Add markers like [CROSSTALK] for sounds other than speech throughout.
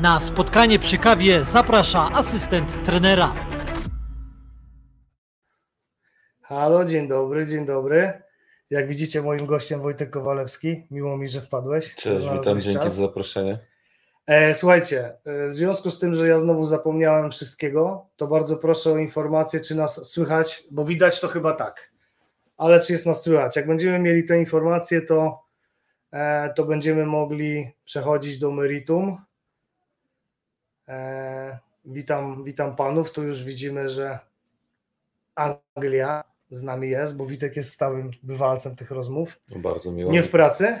Na spotkanie przy kawie zaprasza asystent trenera. Halo, dzień dobry, dzień dobry. Jak widzicie, moim gościem Wojtek Kowalewski. Miło mi, że wpadłeś. Cześć, witam, dzięki czas. za zaproszenie. E, słuchajcie, e, w związku z tym, że ja znowu zapomniałem wszystkiego, to bardzo proszę o informację, czy nas słychać, bo widać to chyba tak. Ale czy jest nas słychać? Jak będziemy mieli te informacje, to, e, to będziemy mogli przechodzić do meritum. Witam, witam panów. Tu już widzimy, że Anglia z nami jest, bo Witek jest stałym bywalcem tych rozmów. No bardzo miło. Nie w pracy.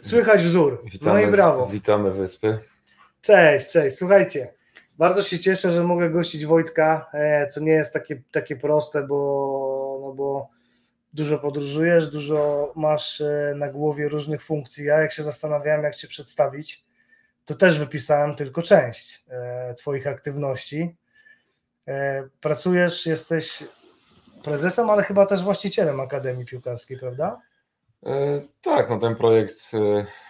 Słychać wzór. Witamy, no i brawo. Witamy Wyspy. Cześć, cześć. Słuchajcie, bardzo się cieszę, że mogę gościć Wojtka, e, co nie jest takie, takie proste, bo, no bo dużo podróżujesz, dużo masz e, na głowie różnych funkcji. Ja jak się zastanawiałem, jak Cię przedstawić, to też wypisałem tylko część e, Twoich aktywności. Pracujesz, jesteś prezesem, ale chyba też właścicielem Akademii Piłkarskiej, prawda? Tak, no ten projekt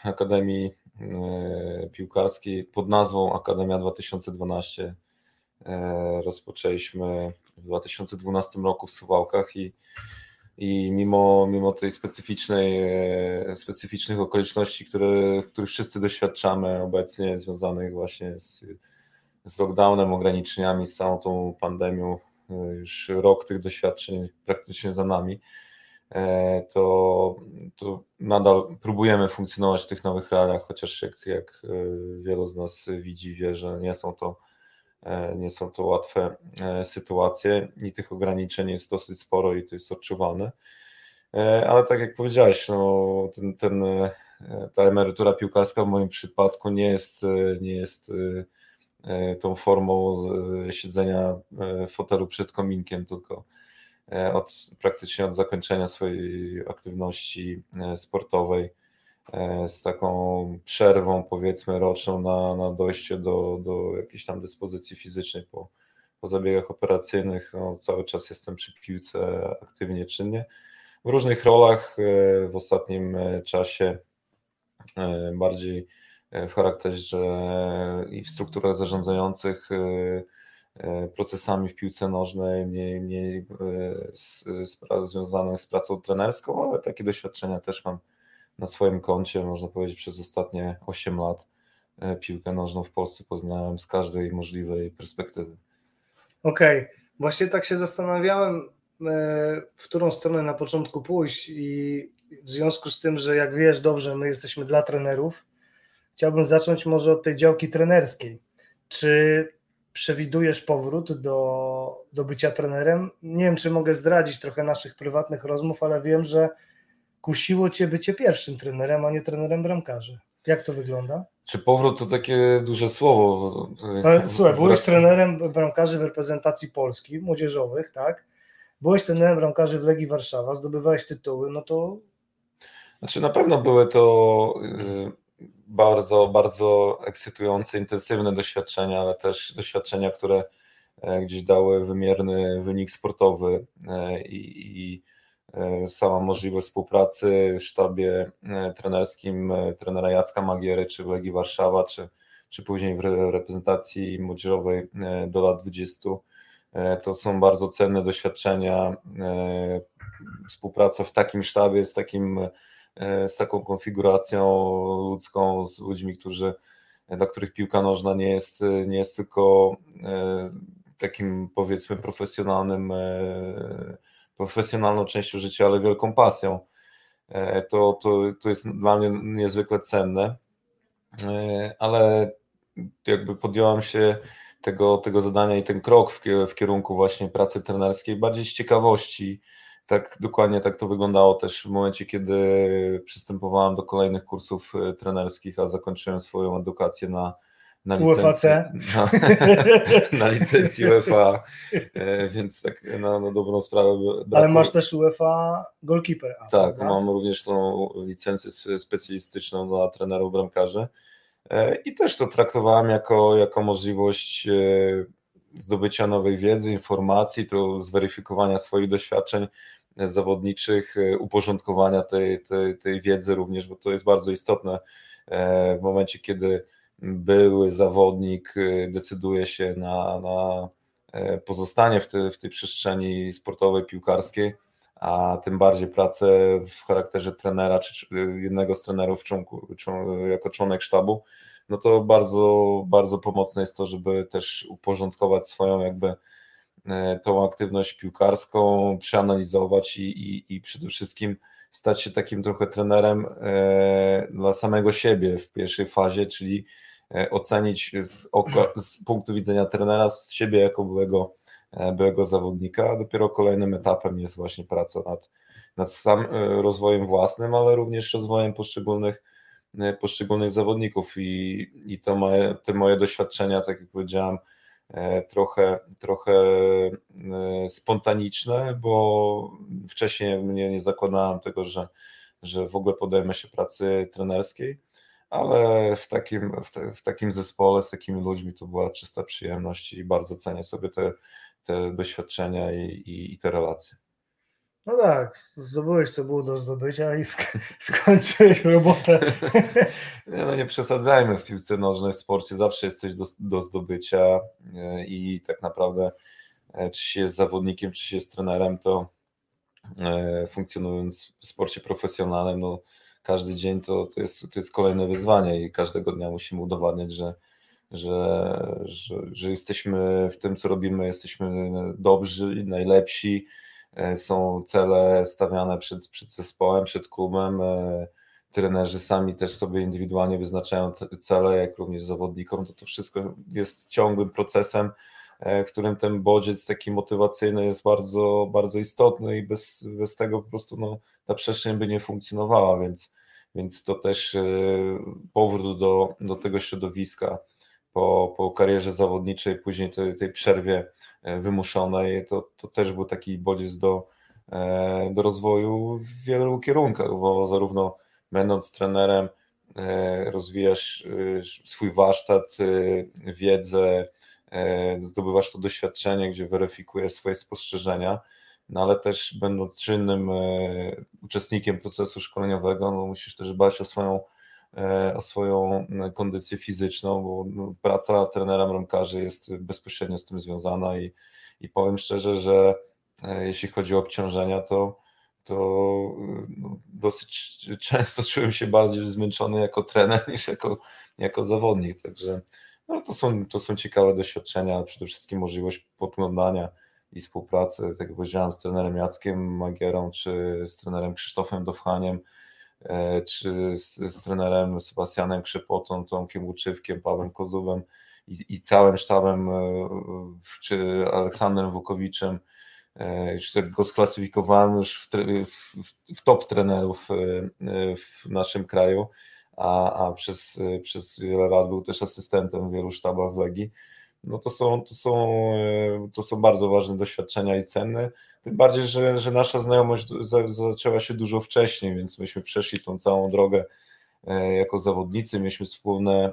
Akademii E, piłkarskiej pod nazwą Akademia 2012 e, rozpoczęliśmy w 2012 roku w Suwałkach i, i mimo, mimo tej specyficznej, e, specyficznych okoliczności, które, których wszyscy doświadczamy obecnie, związanych właśnie z, z lockdownem, ograniczeniami, z całą tą pandemią, już rok tych doświadczeń praktycznie za nami, E, to, to nadal próbujemy funkcjonować w tych nowych realiach, chociaż jak, jak e, wielu z nas widzi, wie, że nie są to, e, nie są to łatwe sytuacje i tych ograniczeń jest dosyć sporo i to jest odczuwalne. Ale tak jak powiedziałeś, no, ten, ten, ta emerytura piłkarska w moim przypadku nie jest, nie jest tą formą siedzenia w fotelu przed kominkiem, tylko E, od praktycznie od zakończenia swojej aktywności e, sportowej e, z taką przerwą powiedzmy roczną na, na dojście do, do jakiejś tam dyspozycji fizycznej po, po zabiegach operacyjnych. No, cały czas jestem przy piłce aktywnie, czynnie. W różnych rolach w ostatnim czasie bardziej w charakterze i w strukturach zarządzających E, procesami w piłce nożnej, mniej, mniej e, związanych z pracą trenerską, ale takie doświadczenia też mam na swoim koncie, można powiedzieć, przez ostatnie 8 lat e, piłkę nożną w Polsce poznałem z każdej możliwej perspektywy. Okej, okay. właśnie tak się zastanawiałem, w którą stronę na początku pójść i w związku z tym, że jak wiesz dobrze, my jesteśmy dla trenerów, chciałbym zacząć może od tej działki trenerskiej. Czy przewidujesz powrót do, do bycia trenerem. Nie wiem, czy mogę zdradzić trochę naszych prywatnych rozmów, ale wiem, że kusiło cię bycie pierwszym trenerem, a nie trenerem bramkarzy. Jak to wygląda? Czy powrót to takie duże słowo? Ale, słuchaj, byłeś trenerem bramkarzy w reprezentacji Polski, młodzieżowych, tak? Byłeś trenerem bramkarzy w Legii Warszawa, zdobywałeś tytuły, no to... Znaczy na pewno były to y, bardzo, bardzo ekscytujące, intensywne doświadczenia, ale też doświadczenia, które e, gdzieś dały wymierny wynik sportowy e, i, i sama możliwość współpracy w sztabie trenerskim trenera Jacka Magiery, czy w Legii Warszawa, czy, czy później w reprezentacji młodzieżowej do lat 20. To są bardzo cenne doświadczenia. Współpraca w takim sztabie, z takim E, z taką konfiguracją ludzką, z ludźmi, którzy, dla których piłka nożna nie jest, nie jest tylko e, takim powiedzmy profesjonalnym, e, profesjonalną częścią życia, ale wielką pasją. To, to, to jest dla mnie niezwykle cenne, ale jakby podjąłem się tego, tego zadania i ten krok w, w kierunku właśnie pracy trenerskiej bardziej z ciekawości, tak, dokładnie tak to wyglądało też w momencie, kiedy przystępowałem do kolejnych kursów e, trenerskich, a zakończyłem swoją edukację na, na licencji, [LAUGHS] na, na licencji UEFA, e, więc tak na, na dobrą sprawę. Brakuje. Ale masz też UEFA goalkeeper. tak, prawda? mam również tą licencję specjalistyczną dla trenerów bramkarzy e, i też to traktowałem jako, jako możliwość zdobycia nowej wiedzy, informacji, to zweryfikowania swoich doświadczeń zawodniczych, e, uporządkowania tej, tej, tej wiedzy również, bo to jest bardzo istotne e, w momencie, kiedy były zawodnik decyduje się na, na pozostanie w, te, w tej przestrzeni sportowej, piłkarskiej, a tym bardziej pracę w charakterze trenera czy jednego z trenerów członku, jako członek sztabu, no to bardzo, bardzo pomocne jest to, żeby też uporządkować swoją jakby e, tą aktywność piłkarską, przeanalizować i, i, i przede wszystkim stać się takim trochę trenerem e, dla samego siebie w pierwszej fazie, czyli e, ocenić z, z punktu widzenia trenera z siebie jako byłego, byłego zawodnika, dopiero kolejnym etapem jest właśnie praca nad, nad sam rozwojem własnym, ale również rozwojem poszczególnych E, poszczególnych zawodników. I, i to moje, te moje doświadczenia, tak jak powiedziałem, e, trochę, trochę e, spontaniczne, bo wcześniej mnie nie zakładałem tego, że, że w ogóle podejmę się pracy trenerskiej, ale w takim, w, te, w takim zespole z takimi ludźmi to była czysta przyjemność i bardzo cenię sobie te, te doświadczenia i, i, i te relacje. No tak, zdobyłeś co było do zdobycia i sk [LAUGHS] skończyłeś robotę. [LAUGHS] Nie, no nie przesadzajmy w piłce nożnej, w sporcie zawsze jest coś do, do zdobycia e, i tak naprawdę e, czy się jest zawodnikiem, czy się jest trenerem, to e, funkcjonując w sporcie profesjonalnym, no każdy dzień to, to, jest, to jest kolejne wyzwanie i każdego dnia musimy udowadniać, że, że, że, że jesteśmy w tym, co robimy, jesteśmy dobrzy, najlepsi, E, są cele stawiane przed, przed zespołem, przed klubem. E, trenerzy sami też sobie indywidualnie wyznaczają cele, jak również zawodnikom. To to wszystko jest ciągłym procesem, e, którym ten bodziec taki motywacyjny jest bardzo, bardzo istotny i bez, bez tego po prostu no, ta przestrzeń by nie funkcjonowała, więc, więc to też powrót do, do tego środowiska po, po karierze zawodniczej, później tej, tej przerwie e, wymuszonej, to, to też był taki bodziec do, e, do rozwoju w wielu kierunkach, bo zarówno będąc trenerem e, rozwijasz swój warsztat, wiedzę, zdobywasz to doświadczenie, gdzie weryfikujesz swoje spostrzeżenia, no ale też będąc czynnym uczestnikiem procesu szkoleniowego, no musisz też dbać o swoją E, o swoją kondycję fizyczną, bo no, praca trenera bramkarzy jest bezpośrednio z tym związana i, i powiem szczerze, że e, jeśli chodzi o obciążenia, to, to no, dosyć często czułem się bardziej zmęczony jako trener niż jako, jako zawodnik, także no, to, są, to są ciekawe doświadczenia, przede wszystkim możliwość podglądania i współpracy, tak jak powiedziałem, z trenerem Jackiem Magierą, czy z trenerem Krzysztofem Dowchaniem, E, czy z, z trenerem Sebastianem Krzepotą, Tomkiem Łuczywkiem, Pawłem Kozubem i, i całym sztabem, e, czy Aleksandrem Wukowiczem, już tak go sklasyfikowałem już w, w, w, top trenerów e, w naszym kraju, a, a przez, przez wiele lat był też asystentem w wielu sztabach w Legii no to są, to są, e, to są bardzo ważne doświadczenia i cenne. Tym bardziej, że, że nasza znajomość zaczęła się dużo wcześniej, więc myśmy przeszli tą całą drogę e, jako zawodnicy, mieliśmy wspólne,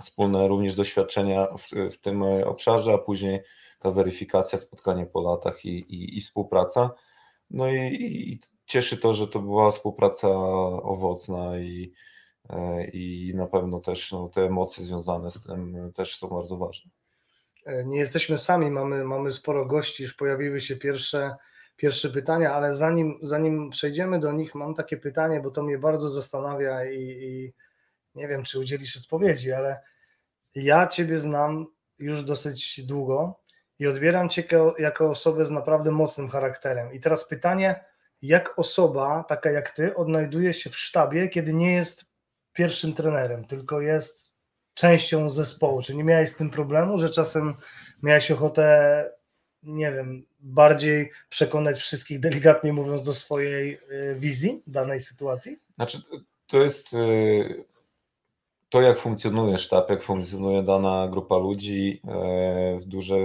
wspólne również doświadczenia w, w tym obszarze, a później ta weryfikacja, spotkanie po latach i, i, i współpraca. No i, i, cieszy to, że to była współpraca owocna i, e, i na pewno też no, te emocje związane z tym też są bardzo ważne. E, nie jesteśmy sami, mamy, mamy sporo gości, już pojawiły się pierwsze, pierwsze pytania, ale zanim, zanim przejdziemy do nich, mam takie pytanie, bo to mnie bardzo zastanawia i, i nie wiem, czy udzielisz odpowiedzi, ale ja Ciebie znam już dosyć długo i odbieram Cię jako osobę z naprawdę mocnym charakterem. I teraz pytanie, jak osoba taka jak Ty odnajduje się w sztabie, kiedy nie jest pierwszym trenerem, tylko jest częścią zespołu? Czy nie miałeś z tym problemu, że czasem miałeś ochotę, nie wiem, bardziej przekonać wszystkich, delikatnie mówiąc, do swojej y, wizji danej sytuacji? Znaczy, to jest y, to, jak funkcjonuje sztab, jak funkcjonuje dana grupa ludzi, y, w duże,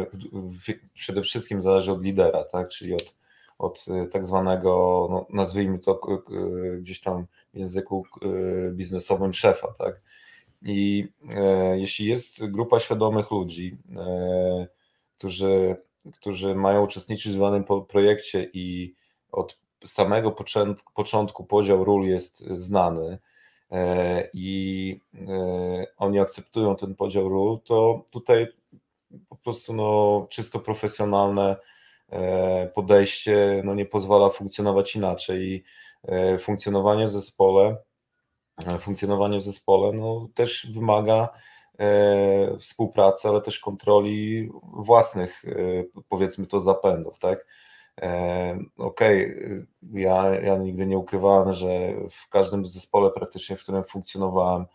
przede wszystkim zależy od lidera, tak? czyli od, od tak zwanego, no, nazwijmy to gdzieś tam w języku biznesowym szefa. Tak? I e, jeśli jest grupa świadomych ludzi, e, którzy, którzy mają uczestniczyć w danym projekcie i od samego początku, początku podział ról jest znany e, i e, oni akceptują ten podział ról, to tutaj po prostu no, czysto profesjonalne e, podejście no, nie pozwala funkcjonować inaczej. I e, funkcjonowanie w zespole funkcjonowanie w zespole no, też wymaga współpracy, ale też kontroli własnych powiedzmy to zapędów, tak? Okej, okay. ja, ja nigdy nie ukrywałem, że w każdym zespole praktycznie, w którym funkcjonowałem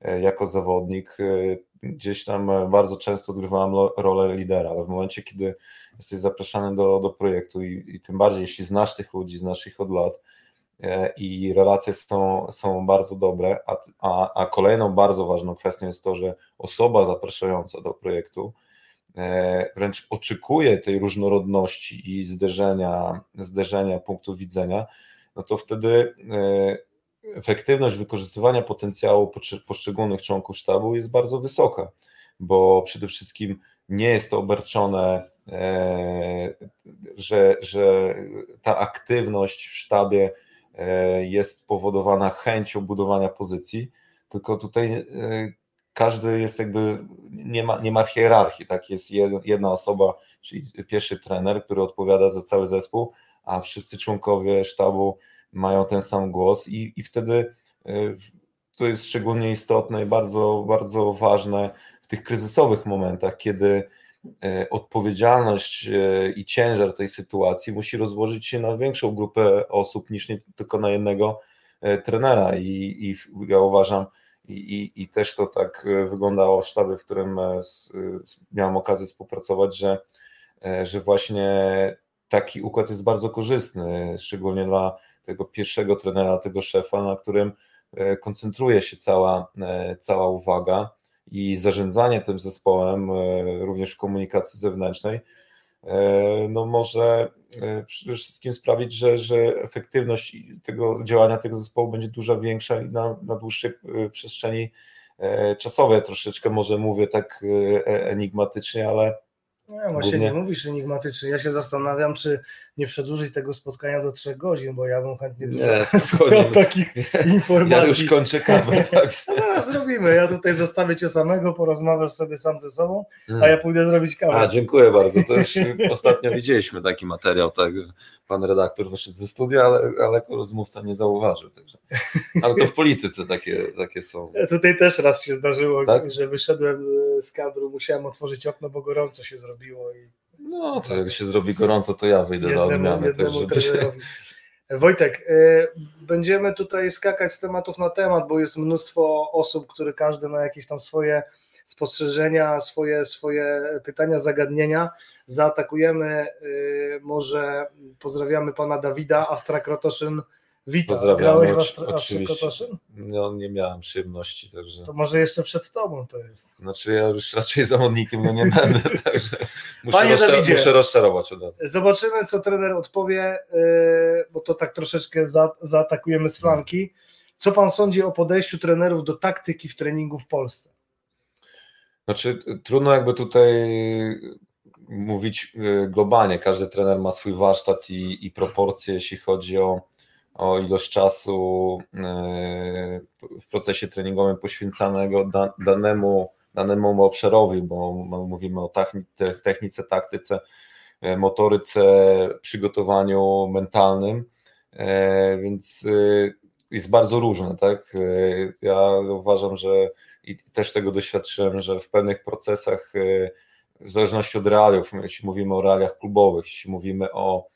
e, jako zawodnik, e, gdzieś tam bardzo często odgrywałem rolę lidera, ale w momencie, kiedy jesteś zapraszany do, do projektu i, i tym bardziej, jeśli znasz tych ludzi, znasz ich od lat e, i relacje są, są bardzo dobre, a, a, a kolejną bardzo ważną kwestią jest to, że osoba zapraszająca do projektu E, wręcz oczekuje tej różnorodności i zderzenia, zderzenia punktu widzenia, no to wtedy e, efektywność wykorzystywania potencjału poszczególnych członków sztabu jest bardzo wysoka, bo przede wszystkim nie jest to obarczone, e, że, że ta aktywność w sztabie jest powodowana chęcią budowania pozycji, tylko tutaj każdy jest jakby, nie ma, nie ma hierarchii, tak? Jest jedna osoba, czyli pierwszy trener, który odpowiada za cały zespół, a wszyscy członkowie sztabu mają ten sam głos i, i wtedy e, to jest szczególnie istotne i bardzo, bardzo ważne w tych kryzysowych momentach, kiedy e, odpowiedzialność e, i ciężar tej sytuacji musi rozłożyć się na większą grupę osób niż nie tylko na jednego trenera. I, i ja uważam, i, i, też to tak e, wyglądało sztabie, w którym e, miałem okazję współpracować, że, e, że właśnie taki układ jest bardzo korzystny, szczególnie dla tego pierwszego trenera, tego szefa, na którym koncentruje się cała, cała uwaga i zarządzanie tym zespołem, również w komunikacji zewnętrznej, no może przede wszystkim sprawić, że, że efektywność tego działania tego zespołu będzie dużo większa na, na dłuższej przestrzeni czasowej. Troszeczkę może mówię tak enigmatycznie, ale no, właśnie Głównie... nie mówisz enigmatycznie. Ja się zastanawiam, czy nie przedłużyć tego spotkania do trzech godzin, bo ja bym chętnie dużo [LAUGHS] takich informacji. Ja już kończę kawę. [LAUGHS] Także. No teraz zrobimy. Ja tutaj zostawię cię samego, porozmawiasz sobie sam ze sobą, a ja pójdę zrobić kawę. A, dziękuję bardzo. To już ostatnio widzieliśmy taki materiał, tak. Pan redaktor wyszedł ze studia, ale, ale rozmówca nie zauważył. Także. Ale to w polityce takie, takie są. Ja tutaj też raz się zdarzyło, tak? że wyszedłem e, z kadru, musiałem otworzyć okno, bo gorąco się zrobiło zrobiło. I... No, to jak się zrobi gorąco, to ja wyjdę jednemu, do odmiany. Też, żeby się... Wojtek, y, będziemy tutaj skakać z tematów na temat, bo jest mnóstwo osób, które każdy ma jakieś tam swoje spostrzeżenia, swoje, swoje pytania, zagadnienia. Zaatakujemy, y, może pozdrawiamy pana Dawida, Astra Krotoszyn Witam. Pozdrawiamy. Grałeś oczywiście. No, nie miałem przyjemności, także. To może jeszcze przed tobą to jest. Znaczy ja już raczej zawodnikiem no nie będę, [LAUGHS] także muszę, Panie rozczar Dawidzie, muszę rozczarować od razu. Zobaczymy, co trener odpowie, yy, bo to tak troszeczkę za, zaatakujemy z flanki. Co pan sądzi o podejściu trenerów do taktyki w treningu w Polsce? Znaczy, trudno jakby tutaj mówić yy, globalnie. Każdy trener ma swój warsztat i, i proporcje, jeśli chodzi o o ilość czasu e, w procesie treningowym poświęcanego danemu, danemu obszarowi, bo mówimy o technice, taktyce, e, motoryce, przygotowaniu mentalnym, e, więc jest bardzo różne, tak? Ja uważam, że i też tego doświadczyłem, że w pewnych procesach, w zależności od realiów, jeśli mówimy o realiach klubowych, jeśli mówimy o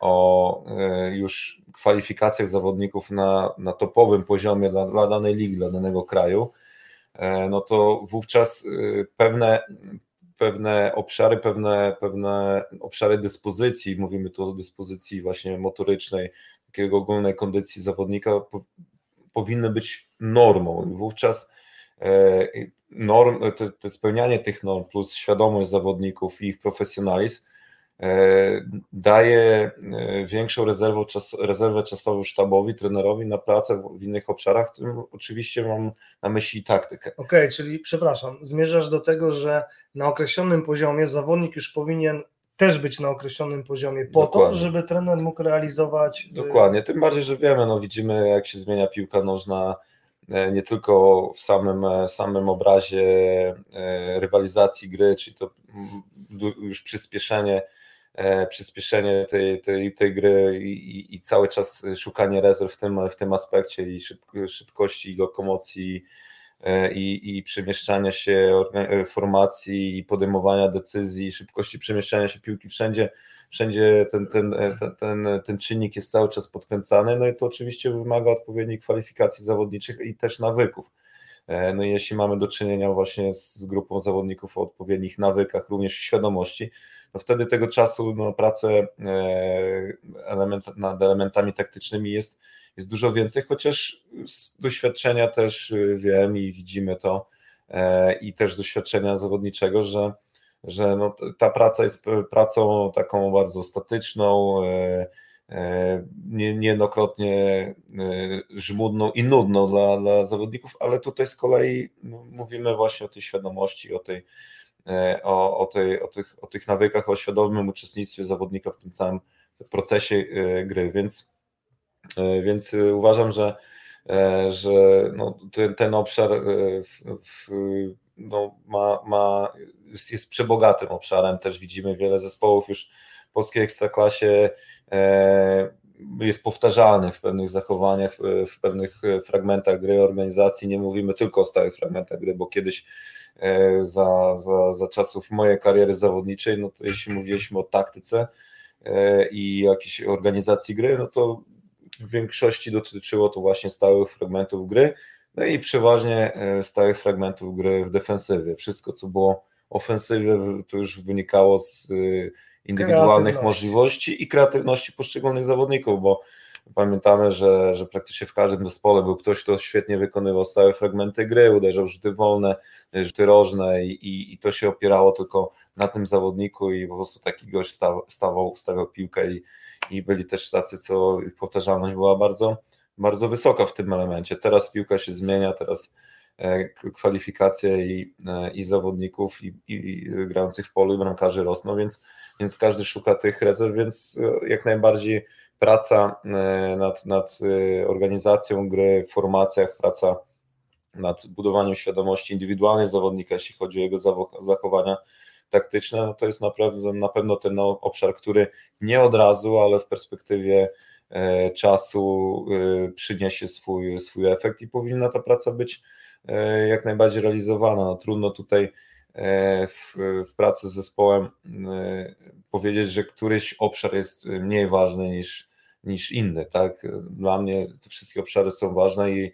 o e, już kwalifikacjach zawodników na, na topowym poziomie dla, dla danej ligi, dla danego kraju, e, no to wówczas pewne, pewne obszary, pewne, pewne obszary dyspozycji, mówimy tu o dyspozycji właśnie motorycznej, takiego ogólnej kondycji zawodnika, po, powinny być normą. I wówczas norm, to, to spełnianie tych norm plus świadomość zawodników i ich profesjonalizm E, daje e, większą rezerwę, czas, rezerwę czasową sztabowi, trenerowi na pracę w innych obszarach, w tym oczywiście mam na myśli taktykę. Okej, okay, czyli przepraszam, zmierzasz do tego, że na określonym poziomie zawodnik już powinien też być na określonym poziomie po Dokładnie. to, żeby trener mógł realizować. Y, Dokładnie, tym bardziej, że wiemy, no widzimy jak się zmienia piłka nożna nie tylko w samym, samym obrazie rywalizacji gry, czyli to już przyspieszenie przyspieszenie tej, tej, tej gry i, i, cały czas szukanie rezerw w tym, w tym aspekcie i szybkości i lokomocji E, i, i przemieszczania się e, formacji i podejmowania decyzji, szybkości przemieszczania się piłki wszędzie, wszędzie ten, ten, e, ten, ten, ten czynnik jest cały czas podkręcany, no i to oczywiście wymaga odpowiedniej kwalifikacji zawodniczych i też nawyków. No i jeśli mamy do czynienia właśnie z grupą zawodników o odpowiednich nawykach, również świadomości, no wtedy tego czasu no, pracę element, nad elementami taktycznymi jest jest dużo więcej, chociaż z doświadczenia też y, wiem i widzimy to e, i też doświadczenia zawodniczego, że, że no, ta praca jest pracą taką bardzo statyczną, e, e, nie, niejednokrotnie żmudną i nudną dla, dla zawodników, ale tutaj z kolei no, mówimy właśnie o tej świadomości, o tej, o, o, tej, o, tych, o tych nawykach, o świadomym uczestnictwie zawodnika w tym całym procesie gry, więc E, więc e, uważam, że, e, że no, ten, ten obszar w, w, no, ma, ma, jest, jest przebogatym obszarem. Też widzimy wiele zespołów już w polskiej ekstraklasie jest powtarzalny w pewnych zachowaniach, w pewnych fragmentach gry organizacji. Nie mówimy tylko o stałych fragmentach gry, bo kiedyś za, za, za czasów mojej kariery zawodniczej, no to jeśli mówiliśmy o taktyce i jakiejś organizacji gry, no to w większości dotyczyło to właśnie stałych fragmentów gry, no i przeważnie e, stałych fragmentów gry w defensywie. Wszystko, co było ofensywie, to już wynikało z e, indywidualnych możliwości i kreatywności poszczególnych zawodników, bo pamiętamy, że, że praktycznie w każdym zespole był ktoś, kto świetnie wykonywał stałe fragmenty gry, uderzał rzuty wolne, rzuty rożne i, i, i to się opierało tylko na tym zawodniku i po prostu taki gość stawał, stawał, stawiał piłkę i, i byli też tacy, co powtarzalność była bardzo, bardzo wysoka w tym elemencie. Teraz piłka się zmienia, teraz kwalifikacje i, e, i zawodników, i, i grających w polu, i bramkarzy rosną, więc, więc każdy szuka tych rezerw, więc e, jak najbardziej praca nad, nad organizacją gry, formacjach, praca nad budowaniem świadomości indywidualnej zawodnika, jeśli chodzi o jego zachowania taktyczne, no to jest naprawdę na pewno ten obszar, który nie od razu, ale w perspektywie e, czasu e, przyniesie swój, swój efekt i powinna ta praca być e, jak najbardziej realizowana. No, trudno tutaj w, w pracy z zespołem powiedzieć, że któryś obszar jest mniej ważny niż, niż inny. Tak? Dla mnie te wszystkie obszary są ważne i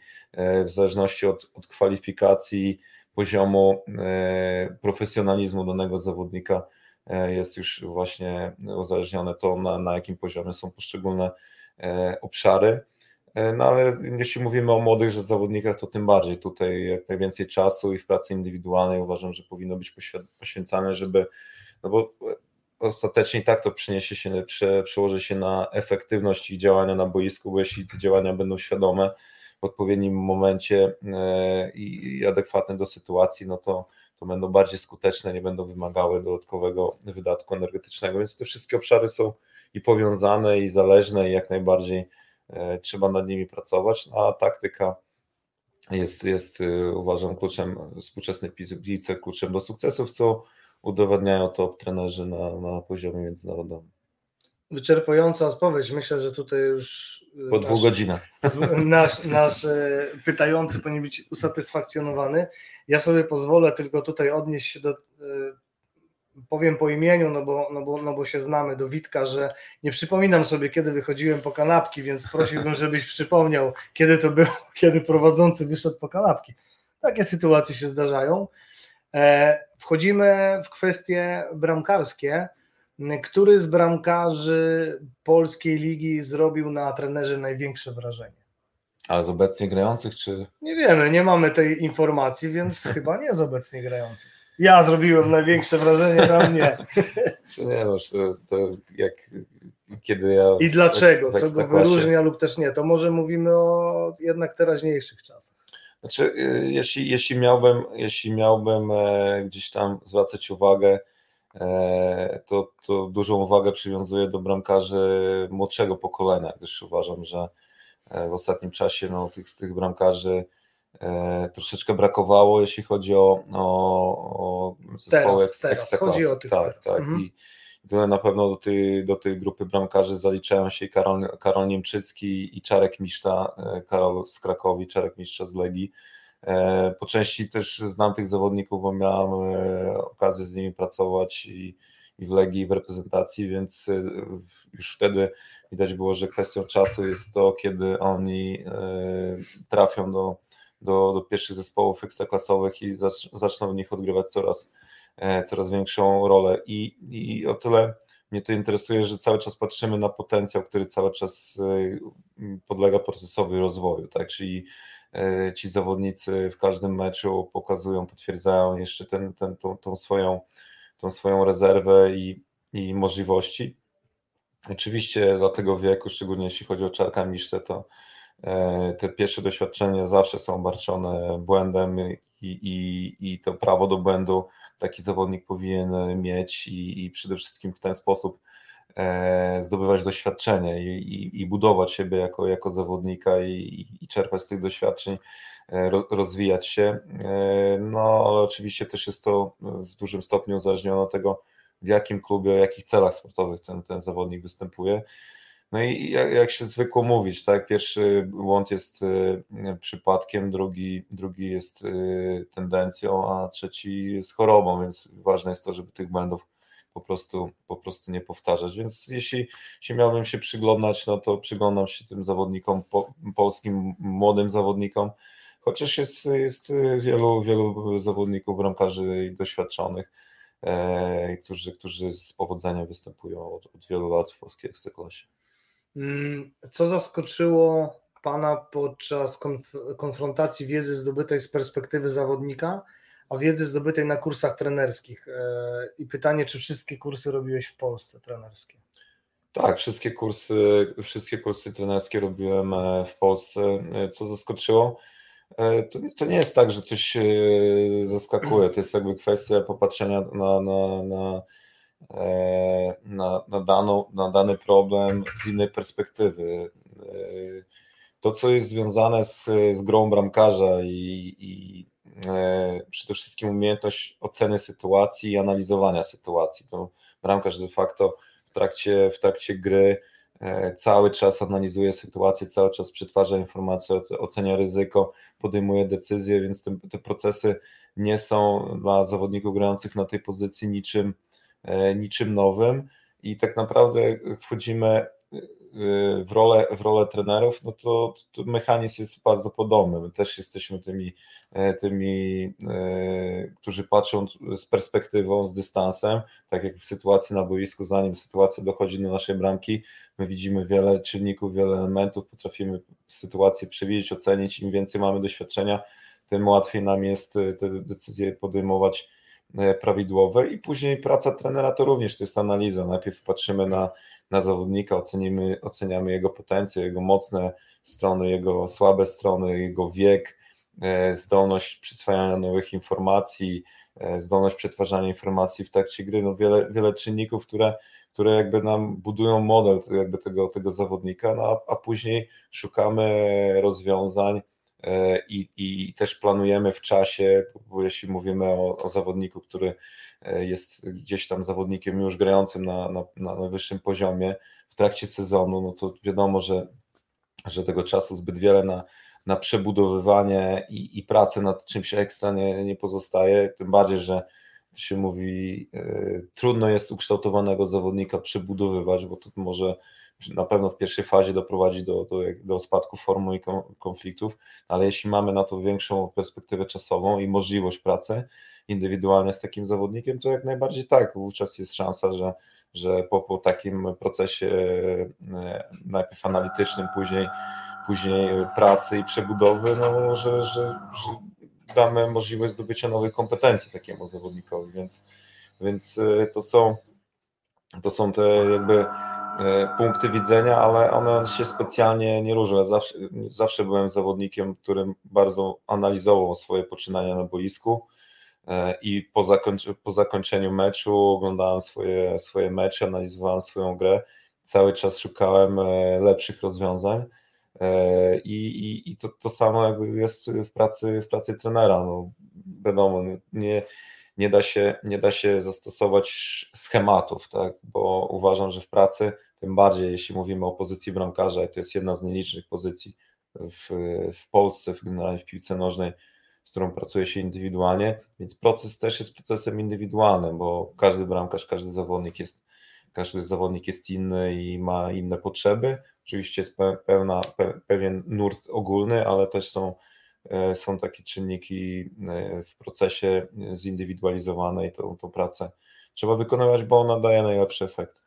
w zależności od, od kwalifikacji poziomu e, profesjonalizmu danego zawodnika e, jest już właśnie uzależnione to, na, na jakim poziomie są poszczególne e, obszary. No ale jeśli mówimy o młodych zawodnikach, to tym bardziej tutaj jak najwięcej czasu i w pracy indywidualnej uważam, że powinno być poświęcane, żeby, no bo ostatecznie tak to przyniesie się, przełoży się na efektywność ich działania na boisku, bo jeśli te działania będą świadome, w odpowiednim momencie e, i adekwatne do sytuacji, no to, to będą bardziej skuteczne, nie będą wymagały dodatkowego wydatku energetycznego, więc te wszystkie obszary są i powiązane, i zależne, i jak najbardziej e, trzeba nad nimi pracować, no, a taktyka jest, jest e, uważam kluczem współczesnej piłce, kluczem do sukcesów, co udowadniają to trenerzy na, na poziomie międzynarodowym wyczerpująca odpowiedź. Myślę, że tutaj już. Po nasz, dwóch godzinach. [LAUGHS] Nasz, nasz e, pytający powinien być usatysfakcjonowany. Ja sobie pozwolę tylko tutaj odnieść się do. Powiem po imieniu, no bo, no, bo, no bo się znamy, do Witka, że nie przypominam sobie, kiedy wychodziłem po kanapki, więc prosiłbym, żebyś przypomniał, kiedy to było, [LAUGHS] kiedy prowadzący wyszedł po kanapki. Takie sytuacje się zdarzają. E, wchodzimy w kwestie bramkarskie. Który z bramkarzy polskiej ligi zrobił na trenerze największe wrażenie? Ale z obecnie grających, czy. Nie wiemy, nie mamy tej informacji, więc [LAUGHS] chyba nie z obecnie grających. Ja zrobiłem największe wrażenie na mnie. Czy [LAUGHS] nie, no, to, to jak kiedy ja. I dlaczego? Co go wyróżnia lub też nie? To może mówimy o jednak teraźniejszych czasach. Znaczy, y, jeśli, jeśli miałbym, jeśli miałbym e, gdzieś tam zwracać uwagę E, to, to dużą uwagę przywiązuję do bramkarzy młodszego pokolenia, gdyż uważam, że e, w ostatnim czasie no, tych, tych bramkarzy troszeczkę brakowało, jeśli chodzi o, o, o zespoły teraz, teraz. Chodzi o tych Tak, teraz. tak. Mhm. I, tutaj na pewno do tej, do tej grupy bramkarzy zaliczają się Karol, Karol Niemczycki i Czarek Miszta, Karol z Krakowi, Czarek Miszcza z Legii. E, po części też znam tych zawodników, bo miałem e, okazję z nimi pracować i, i w Legii, i w reprezentacji, więc e, już wtedy widać było, że kwestią czasu jest to, kiedy oni trafią do, do, do pierwszych zespołów ekstraklasowych i zaczną w nich odgrywać coraz, coraz większą rolę. I, I o tyle mnie to interesuje, że cały czas patrzymy na potencjał, który cały czas podlega procesowi rozwoju, tak? Czyli E, ci zawodnicy w każdym meczu pokazują, potwierdzają jeszcze ten, ten, tą, tą, swoją, tą swoją rezerwę i, i możliwości. Oczywiście dla tego wieku, szczególnie jeśli chodzi o Czarka Misztę, to e, te pierwsze doświadczenia zawsze są obarczone błędem i, i, i to prawo do błędu taki zawodnik powinien mieć i, i przede wszystkim w ten sposób E, zdobywać doświadczenie i, i, i, budować siebie jako, jako zawodnika i, i czerpać z tych doświadczeń, e, rozwijać się. E, no ale oczywiście też jest to w dużym stopniu uzależnione od tego, w jakim klubie, o jakich celach sportowych ten, ten zawodnik występuje. No i jak, jak się zwykło mówić, tak, pierwszy błąd jest przypadkiem, drugi, drugi jest tendencją, a trzeci jest chorobą, więc ważne jest to, żeby tych błędów po prostu, po prostu nie powtarzać. Więc jeśli, jeśli miałbym się przyglądać, no to przyglądam się tym zawodnikom, po, polskim młodym zawodnikom, chociaż jest, jest wielu, wielu zawodników, bramkarzy doświadczonych, e, którzy, którzy z powodzeniem występują od, od wielu lat w polskiej ekstraklasie. Mm, co zaskoczyło Pana podczas konf konfrontacji wiedzy zdobytej z perspektywy zawodnika a wiedzy zdobytej na kursach trenerskich. E, I pytanie, czy wszystkie kursy robiłeś w Polsce trenerskie? Tak, wszystkie kursy, wszystkie kursy trenerskie robiłem e, w Polsce. E, co zaskoczyło? To, to nie jest tak, że coś zaskakuje. To jest jakby kwestia popatrzenia na, na, na, na, na, daną, na dany problem z innej perspektywy. To, co jest związane z, z grą bramkarza i, i E, przede wszystkim umiejętność oceny sytuacji i analizowania sytuacji. To bramkarz de facto w trakcie, w trakcie gry e, cały czas analizuje sytuację, cały czas przetwarza informacje, ocenia ryzyko, podejmuje decyzje, więc te, te procesy nie są dla zawodników grających na tej pozycji niczym, e, niczym nowym i tak naprawdę wchodzimy w rolę, w rolę trenerów, no to, to mechanizm jest bardzo podobny. My też jesteśmy tymi, e, tymi, e, którzy patrzą z perspektywą, z dystansem, tak jak w sytuacji na boisku, zanim sytuacja dochodzi do naszej bramki, my widzimy wiele czynników, wiele elementów, potrafimy sytuację przewidzieć, ocenić, im więcej mamy doświadczenia, tym łatwiej nam jest e, te decyzje podejmować prawidłowe i później praca trenera to również to jest analiza. Najpierw patrzymy na na zawodnika, ocenimy, oceniamy jego potencjał, jego mocne strony, jego słabe strony, jego wiek, e, zdolność przyswajania nowych informacji, e, zdolność przetwarzania informacji w trakcie gry, no wiele, wiele czynników, które, które jakby nam budują model jakby tego, tego zawodnika, no a, a później szukamy rozwiązań e, i, i też planujemy w czasie, jeśli mówimy o, o zawodniku, który E, jest gdzieś tam zawodnikiem już grającym na, na, na najwyższym poziomie w trakcie sezonu, no to wiadomo, że, że tego czasu zbyt wiele na, na przebudowywanie i, i pracę nad czymś ekstra nie, nie pozostaje, tym bardziej, że się mówi, y, trudno jest ukształtowanego zawodnika przebudowywać, bo to może na pewno w pierwszej fazie doprowadzi do, do, do spadku formy i konfliktów, ale jeśli mamy na to większą perspektywę czasową i możliwość pracy, indywidualnie z takim zawodnikiem, to jak najbardziej tak, wówczas jest szansa, że, że po, po takim procesie e, najpierw analitycznym, później, później pracy i przebudowy, no, że, że, że damy możliwość zdobycia nowych kompetencji takiemu zawodnikowi, więc, więc e, to są to są te jakby punkty widzenia, ale one się specjalnie nie różnią. Ja zawsze, zawsze byłem zawodnikiem, którym bardzo analizował swoje poczynania na boisku, E, i po, po zakończeniu meczu oglądałem swoje, swoje mecze, analizowałem swoją grę, cały czas szukałem e, lepszych rozwiązań E, I, i, i to, to samo jakby jest w pracy, w pracy trenera. No, wiadomo, nie, nie, da się, nie da się zastosować schematów, tak? bo uważam, że w pracy, tym bardziej jeśli mówimy o pozycji bramkarza, to jest jedna z nielicznych pozycji w, w Polsce, w, generalnie w piłce nożnej, z którą pracuje się indywidualnie, więc proces też jest procesem indywidualnym, bo każdy bramkarz, każdy zawodnik jest, każdy zawodnik jest inny i ma inne potrzeby. Oczywiście jest pełna, pewien nurt ogólny, ale też są, e, są takie czynniki e, w procesie zindywidualizowanej, tą, tą pracę trzeba wykonywać, bo ona daje najlepszy efekt.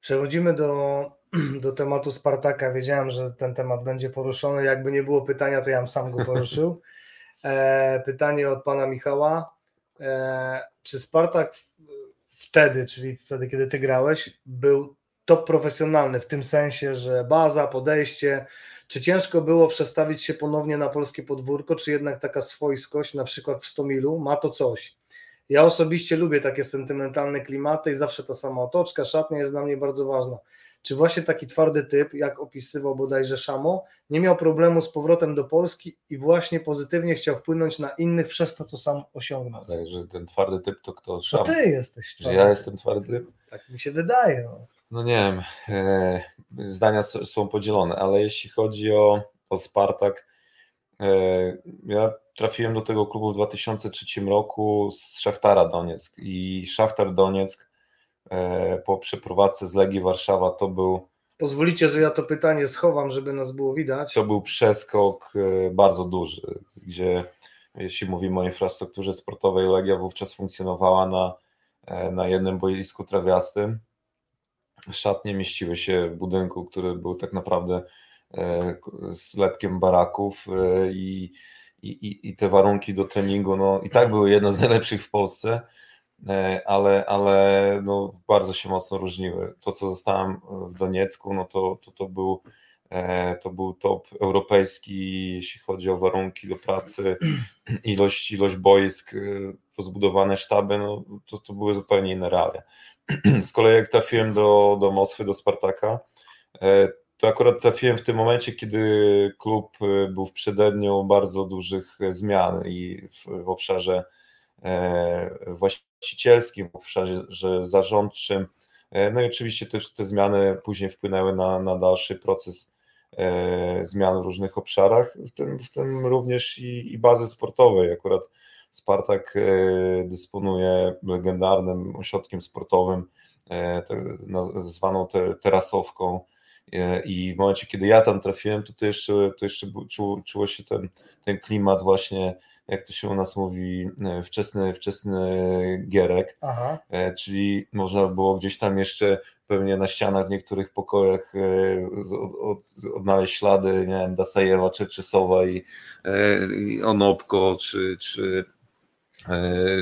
Przechodzimy do, [CLEARS THROAT] do tematu Spartaka. Wiedziałem, że ten temat będzie poruszony. Jakby nie było pytania, to ja bym sam go [LAUGHS] poruszył. E, pytanie od pana Michała. E, czy Spartak wtedy, czyli wtedy, kiedy ty grałeś, był top profesjonalny w tym sensie, że baza, podejście, czy ciężko było przestawić się ponownie na polskie podwórko, czy jednak taka swojskość, na przykład w Stomilu, ma to coś? Ja osobiście lubię takie sentymentalne klimaty i zawsze ta sama otoczka, szatnia jest dla mnie bardzo ważna czy właśnie taki twardy typ, jak opisywał bodajże Szamo, nie miał problemu z powrotem do Polski i właśnie pozytywnie chciał wpłynąć na innych przez to, co sam osiągnął. Ale że ten twardy typ to kto? Szamo? To ty jesteś. Że ja jestem twardy typ? Tak mi się wydaje. No, no nie wiem, e, zdania są podzielone, ale jeśli chodzi o, o Spartak, ja trafiłem do tego klubu w 2003 roku z Szachtara Donieck i Szachtar Donieck E, po przeprowadzce z Legii Warszawa to był. Pozwolicie, że ja to pytanie schowam, żeby nas było widać. To był przeskok e, bardzo duży, gdzie jeśli mówimy o infrastrukturze sportowej, Legia wówczas funkcjonowała na, e, na jednym boisku trawiastym. Szatnie mieściły się w budynku, który był tak naprawdę zlepkiem baraków i, i, i te warunki do treningu no, i tak były jedne z najlepszych w Polsce E, ale, ale no bardzo się mocno różniły. To, co zostałem w Doniecku, no to, to, to, był, e, to był top europejski, jeśli chodzi o warunki do pracy, [CLEARS THROAT] ilość, ilość boisk, e, rozbudowane sztaby, no to, to były zupełnie inne realia. [CLEARS THROAT] Z kolei jak trafiłem do, do Moskwy, do Spartaka, to akurat trafiłem w tym momencie, kiedy klub był w przededniu bardzo dużych zmian i w, w obszarze właśnie właścicielskim, w obszarze zarządczym. E, no i oczywiście też te zmiany później wpłynęły na, na dalszy proces e, zmian w różnych obszarach, w tym, w tym również i, i bazy sportowej. Akurat Spartak e, dysponuje legendarnym ośrodkiem sportowym, zwaną te, terasowką. I w momencie, kiedy ja tam trafiłem, to, to jeszcze, to jeszcze czuło, czuło się ten, ten klimat właśnie jak to się u nas mówi, e, wczesny, wczesny gierek, Aha. E, czyli można było gdzieś tam jeszcze pewnie na ścianach w niektórych pokojach e, od, od, odnaleźć ślady, nie wiem, Dasajewa czy Czesowa i, i Onopko, czy, czy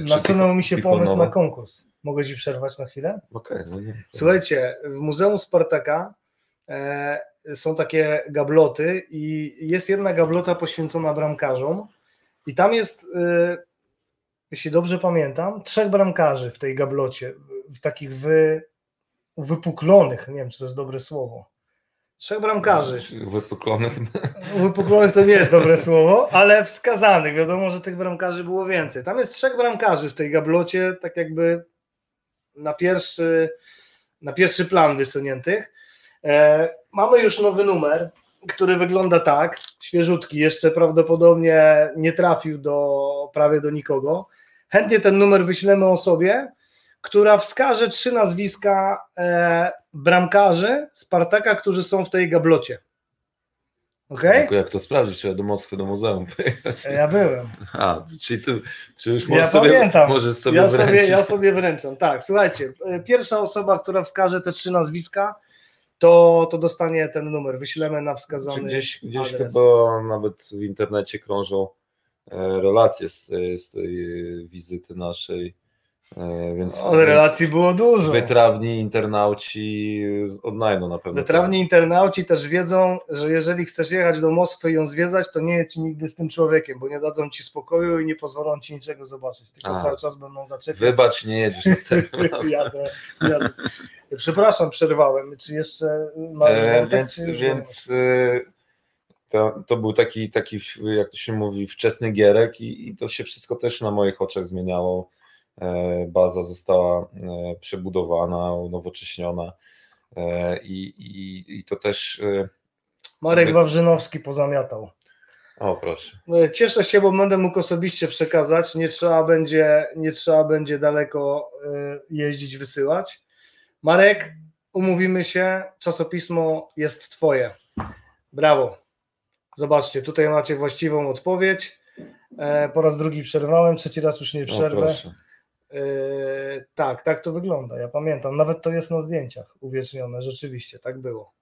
Nasunął mi się pomysł na konkurs. Mogę Ci przerwać na chwilę? Okej. Okay, no Słuchajcie, w Muzeum Spartaka e, są takie gabloty i jest jedna gablota poświęcona bramkarzom i tam jest, y, jeśli dobrze pamiętam, trzech bramkarzy w tej gablocie, w takich wy, wypuklonych, nie wiem, czy to jest dobre słowo. Trzech bramkarzy. Wypuklonych. [LAUGHS] Wypuklonych to nie jest dobre słowo, ale wskazanych. Wiadomo, że tych bramkarzy było więcej. Tam jest trzech bramkarzy w tej gablocie, tak jakby na pierwszy, na pierwszy plan wysuniętych. E, mamy już nowy numer który wygląda tak, świeżutki, jeszcze prawdopodobnie nie trafił do prawie do nikogo. Chętnie ten numer wyślemy osobie, która wskaże trzy nazwiska e, bramkarzy Spartaka, którzy są w tej gablocie. Okay? Jak to sprawdzić? Trzeba do Moskwy, do muzeum pojechać. Ja byłem. [LAUGHS] A, czyli ty, czy już ja sobie, pamiętam. możesz sobie ja wręczyć. Sobie, ja sobie wręczam, tak. Słuchajcie, e, pierwsza osoba, która wskaże te trzy nazwiska, to, to dostanie ten numer. Wyślemy na wskazany Gdzieś, gdzieś adres. chyba nawet w internecie krążą e, relacje z, z tej wizyty naszej. E, więc, o, relacji było dużo. Wytrawni internauci odnajdą na pewno. Wytrawni internauci też wiedzą, że jeżeli chcesz jechać do Moskwy i ją zwiedzać, to nie jedź nigdy z tym człowiekiem, bo nie dadzą ci spokoju i nie pozwolą ci niczego zobaczyć, tylko A, cały czas będą zaczepiać. Wybacz, nie jedziesz [LAUGHS] jadę, jadę. Przepraszam, przerwałem. Czy jeszcze masz e, Więc, czy więc e, to, to był taki, taki, jak to się mówi, wczesny gierek i, i to się wszystko też na moich oczach zmieniało. E, baza została e, przebudowana, unowocześniona e, i, i, i to też. Marek Wawrzynowski pozamiatał. O, proszę. Cieszę się, bo będę mógł osobiście przekazać. Nie trzeba będzie, nie trzeba będzie daleko jeździć, wysyłać. Marek, umówimy się, czasopismo jest Twoje. Brawo. Zobaczcie, tutaj macie właściwą odpowiedź. Po raz drugi przerwałem, trzeci raz już nie przerwę. O, Yy, tak, tak to wygląda. Ja pamiętam, nawet to jest na zdjęciach uwiecznione, rzeczywiście, tak było.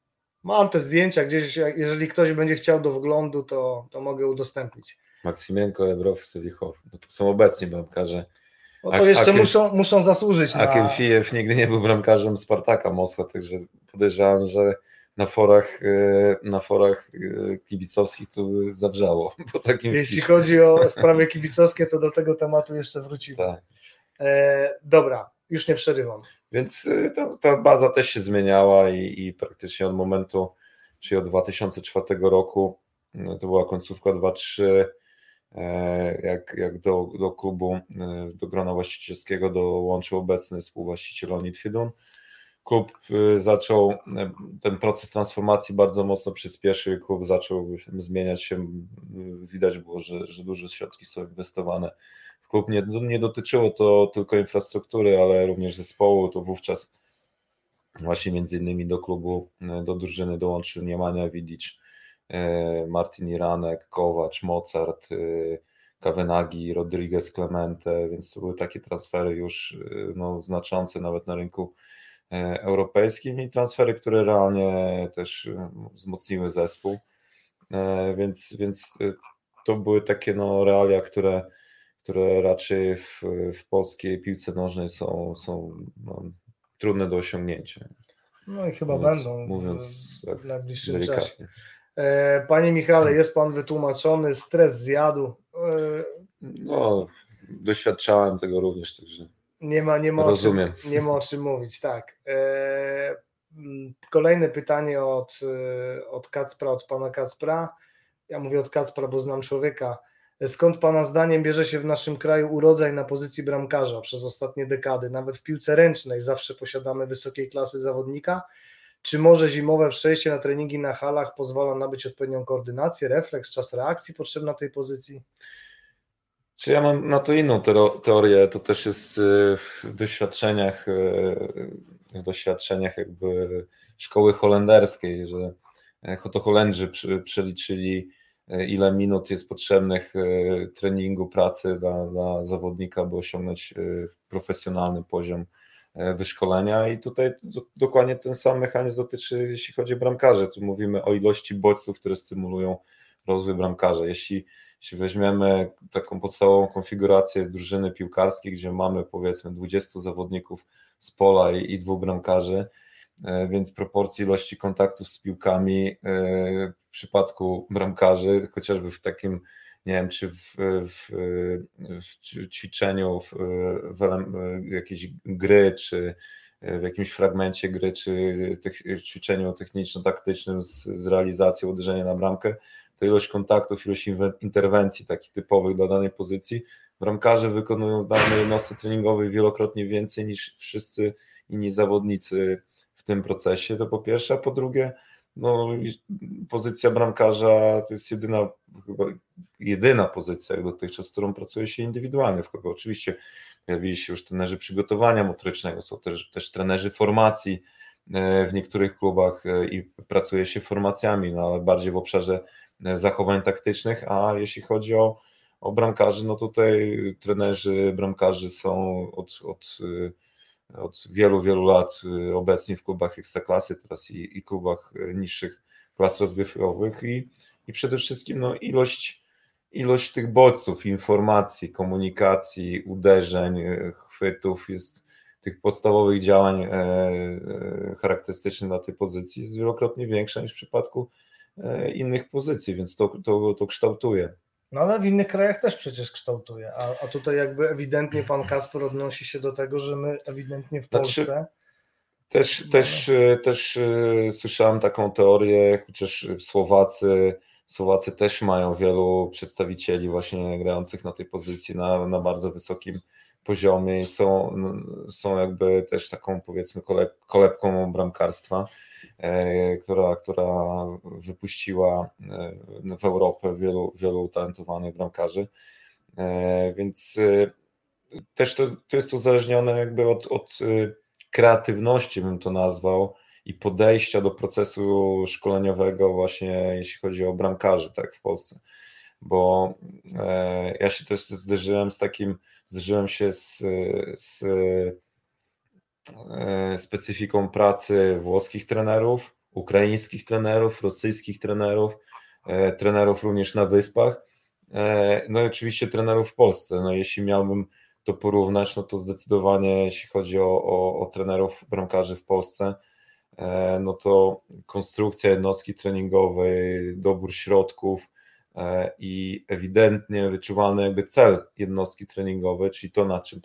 Mam te zdjęcia gdzieś, jeżeli ktoś będzie chciał do wglądu, to, to mogę udostępnić. Maksymienko, Ebrow, Selichow, no to są obecni bramkarze. No to jeszcze Akin, muszą, muszą zasłużyć Akin na... Fijew nigdy nie był bramkarzem Spartaka Moskwa, także podejrzewam, że na forach, yy, na forach yy, kibicowskich to zawrzało. [LAUGHS] Po takim Jeśli chodzi o sprawy [LAUGHS] kibicowskie, to do tego tematu jeszcze wrócimy. Tak. E, dobra, już nie przerywam. Więc y, ta, ta baza też się zmieniała i, i, praktycznie od momentu, czyli od 2004 roku, no to była końcówka 2-3, e, jak, jak do, do klubu, e, do grona właścicielskiego dołączył obecny współwłaściciel Leonid Fidun. Klub y, zaczął, ten proces transformacji bardzo mocno przyspieszył, klub zaczął zmieniać się, widać było, że, że duże środki są inwestowane klub nie, nie dotyczyło to tylko infrastruktury, ale również zespołu, to wówczas właśnie między innymi do klubu, do drużyny dołączył Niemania Widic, e, Martin Iranek, Kowacz, Mozart, e, Kawenagi, Rodriguez, Clemente, więc to były takie transfery już e, no, znaczące nawet na rynku europejskim i transfery, które realnie też wzmocniły zespół, więc, więc to były takie no, realia, które które raczej w, w polskiej piłce nożnej są, są no, trudne do osiągnięcia. No i chyba mówiąc, będą mówiąc w, w najbliższym czasie. E, panie Michale, jest Pan wytłumaczony, stres zjadł. E, no, doświadczałem tego również, także nie ma, nie ma, rozumiem. O czym, nie ma o czym mówić, tak. E, kolejne pytanie od, od Kacpra, od Pana Kacpra. Ja mówię od Kacpra, bo znam człowieka. Skąd Pana zdaniem bierze się w naszym kraju urodzaj na pozycji bramkarza przez ostatnie dekady? Nawet w piłce ręcznej zawsze posiadamy wysokiej klasy zawodnika. Czy może zimowe przejście na treningi na halach pozwala nabyć odpowiednią koordynację, refleks, czas reakcji potrzebny tej pozycji? Czy ja mam na to inną teorię? To też jest y, w doświadczeniach, y, w doświadczeniach jakby szkoły holenderskiej, że e, to Holendrzy przeliczyli ile minut jest potrzebnych e, treningu, pracy dla, dla zawodnika, by osiągnąć e, profesjonalny poziom wyszkolenia i tutaj do, dokładnie ten sam mechanizm dotyczy, jeśli chodzi o bramkarze. Tu mówimy o ilości bodźców, które stymulują rozwój bramkarza. Jeśli, jeśli weźmiemy taką podstawową konfigurację drużyny piłkarskiej, gdzie mamy powiedzmy 20 zawodników z pola i, i dwóch bramkarzy, E, więc proporcji ilości kontaktów z piłkami e, przypadku bramkarzy, chociażby w takim, nie wiem, czy w, w, w ćwiczeniu, w, w jakiejś gry, czy w jakimś fragmencie gry, czy tych, ćwiczeniu techniczno-taktycznym z, z realizacją uderzenia na bramkę, to ilość kontaktów, ilość interwencji takich typowych dla danej pozycji, bramkarze wykonują w danej jednostce treningowej wielokrotnie więcej niż wszyscy inni zawodnicy w tym procesie, to po pierwsze, a po drugie, no, pozycja bramkarza to jest jedyna, chyba jedyna pozycja dotychczas, z którą pracuje się indywidualnie w kogo. Oczywiście pojawili się już trenerzy przygotowania motorycznego, są też, też trenerzy formacji e, w niektórych klubach e, i pracuje się formacjami, no, ale bardziej w obszarze e, zachowań taktycznych, a jeśli chodzi o, o bramkarzy, no tutaj trenerzy bramkarzy są od, od od wielu, wielu lat y, obecnie w klubach ekstraklasy, teraz i, i klubach y, niższych klas rozgrywkowych i, i przede wszystkim no, ilość, ilość tych bodźców, informacji, komunikacji, uderzeń, y, chwytów jest tych podstawowych działań e, e, charakterystycznych dla tej pozycji jest wielokrotnie większa niż w przypadku e, innych pozycji, więc to, to, to kształtuje. No ale w innych krajach też przecież kształtuje, a, a tutaj jakby ewidentnie pan Kasper odnosi się do tego, że my ewidentnie w Polsce... Znaczy, też, no. też, e, też e, słyszałem taką teorię, chociaż Słowacy Słowacy też mają wielu przedstawicieli właśnie grających na tej pozycji na, na bardzo wysokim poziomie i są, są jakby też taką powiedzmy kolebką bramkarstwa, e, która, która wypuściła e, w Europę wielu, wielu utalentowanych bramkarzy. E, więc też to, to jest uzależnione jakby od, od kreatywności, bym to nazwał, i podejścia do procesu szkoleniowego właśnie jeśli chodzi o bramkarzy tak w Polsce. Bo ja się też zderzyłem z takim zderzyłem się z, z e, specyfiką pracy włoskich trenerów, ukraińskich trenerów, rosyjskich trenerów, e, trenerów również na wyspach, e, no i oczywiście trenerów w Polsce. No jeśli miałbym to porównać, no to zdecydowanie jeśli chodzi o, o, o trenerów bramkarzy w Polsce, no to konstrukcja jednostki treningowej, dobór środków, i ewidentnie wyczuwalny jakby cel jednostki treningowej, czyli to, nad czym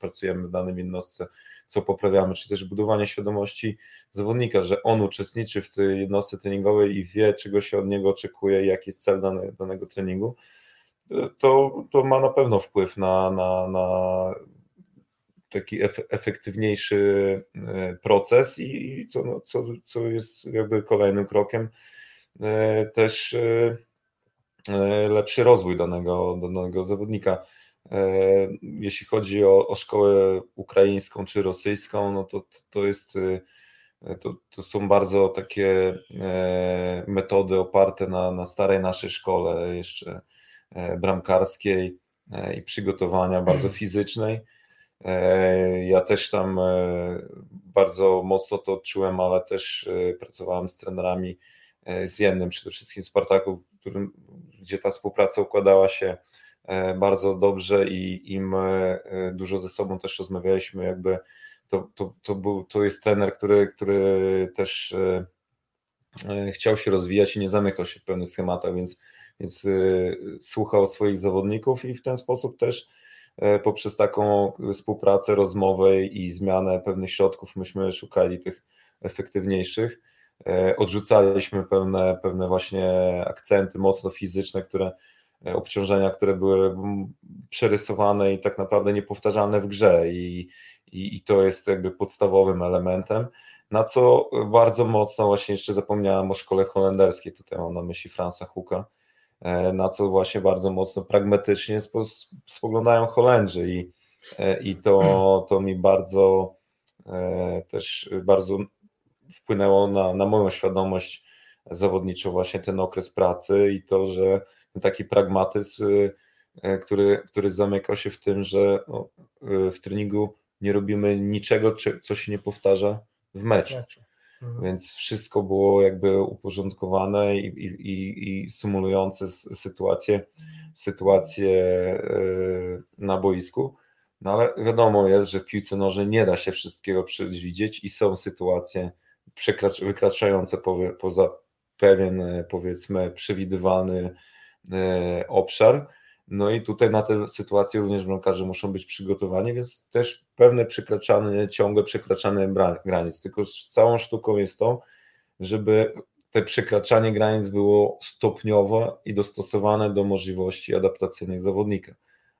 pracujemy w danym jednostce, co poprawiamy, czy też budowanie świadomości zawodnika, że on uczestniczy w tej jednostce treningowej i wie, czego się od niego oczekuje, jaki jest cel dane, danego treningu, to, to ma na pewno wpływ na, na, na taki efektywniejszy e, proces i co, no, co, co jest jakby kolejnym krokiem e, też E, lepszy rozwój danego, danego zawodnika. E, jeśli chodzi o, o szkołę ukraińską czy rosyjską, no to, to jest e, to, to są bardzo takie metody oparte na, na starej naszej szkole, jeszcze bramkarskiej i przygotowania bardzo [CLEARS THROAT] fizycznej. Ja też tam bardzo mocno to odczułem, ale też pracowałem z trenerami z jednym, przede wszystkim Spartaku, którym gdzie ta współpraca układała się e, bardzo dobrze i im e, dużo ze sobą też rozmawialiśmy, jakby to, to, to, był, to jest trener, który, który też e, chciał się rozwijać i nie zamykał się w pewnych schematach, więc, więc słuchał swoich zawodników i w ten sposób też poprzez taką współpracę, rozmowę i zmianę pewnych środków myśmy szukali tych efektywniejszych. E, odrzucaliśmy pewne, pewne właśnie akcenty mocno fizyczne, które e, obciążenia, które były przerysowane i tak naprawdę niepowtarzalne w grze. I, i, i to jest jakby podstawowym elementem. Na co bardzo mocno, właśnie jeszcze zapomniałem o szkole holenderskiej, tutaj mam na myśli Franza Huka, e, na co właśnie bardzo mocno pragmatycznie spoglądają Holendrzy. I, i to, to mi bardzo też bardzo wpłynęło na, na moją świadomość zawodniczą właśnie ten okres pracy i to, że taki pragmatyzm, y, y, który, który zamykał się w tym, że no, y, w treningu nie robimy niczego, co się nie powtarza w meczu. Mhm. Więc wszystko było jakby uporządkowane i, i, i, i symulujące sytuację, sytuację na boisku. No ale wiadomo jest, że w piłce nożnej nie da się wszystkiego przewidzieć i są sytuacje, wykraczające poza pewien, e, powiedzmy, przewidywany e, obszar. No i tutaj na tę sytuację również bramkarze muszą być przygotowani, więc też pewne przekraczane, ciągłe przekraczane granic. Tylko całą sztuką jest to, żeby te przekraczanie granic było stopniowe i dostosowane do możliwości adaptacyjnych zawodnika,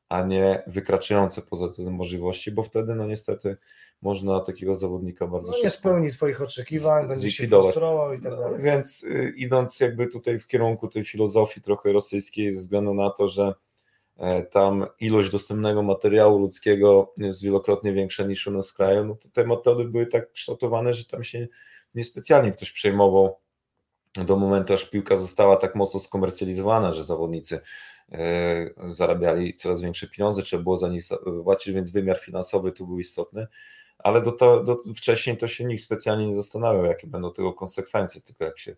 a nie wykraczające poza te możliwości, bo wtedy no niestety można takiego zawodnika bardzo no, nie spełni Twoich oczekiwań, będzie się frustrował i tak dalej. Więc y, idąc jakby tutaj w kierunku tej filozofii trochę rosyjskiej, ze względu na to, że e, tam ilość dostępnego materiału ludzkiego jest wielokrotnie większa niż u nas w kraju, no to te metody były tak kształtowane, że tam się niespecjalnie ktoś przejmował do momentu, aż piłka została tak mocno skomercjalizowana, że zawodnicy e, zarabiali coraz większe pieniądze, trzeba było za nich płacić, więc wymiar finansowy tu był istotny ale do to, do, wcześniej to się nikt specjalnie nie zastanawiał, jakie będą tego konsekwencje, tylko jak się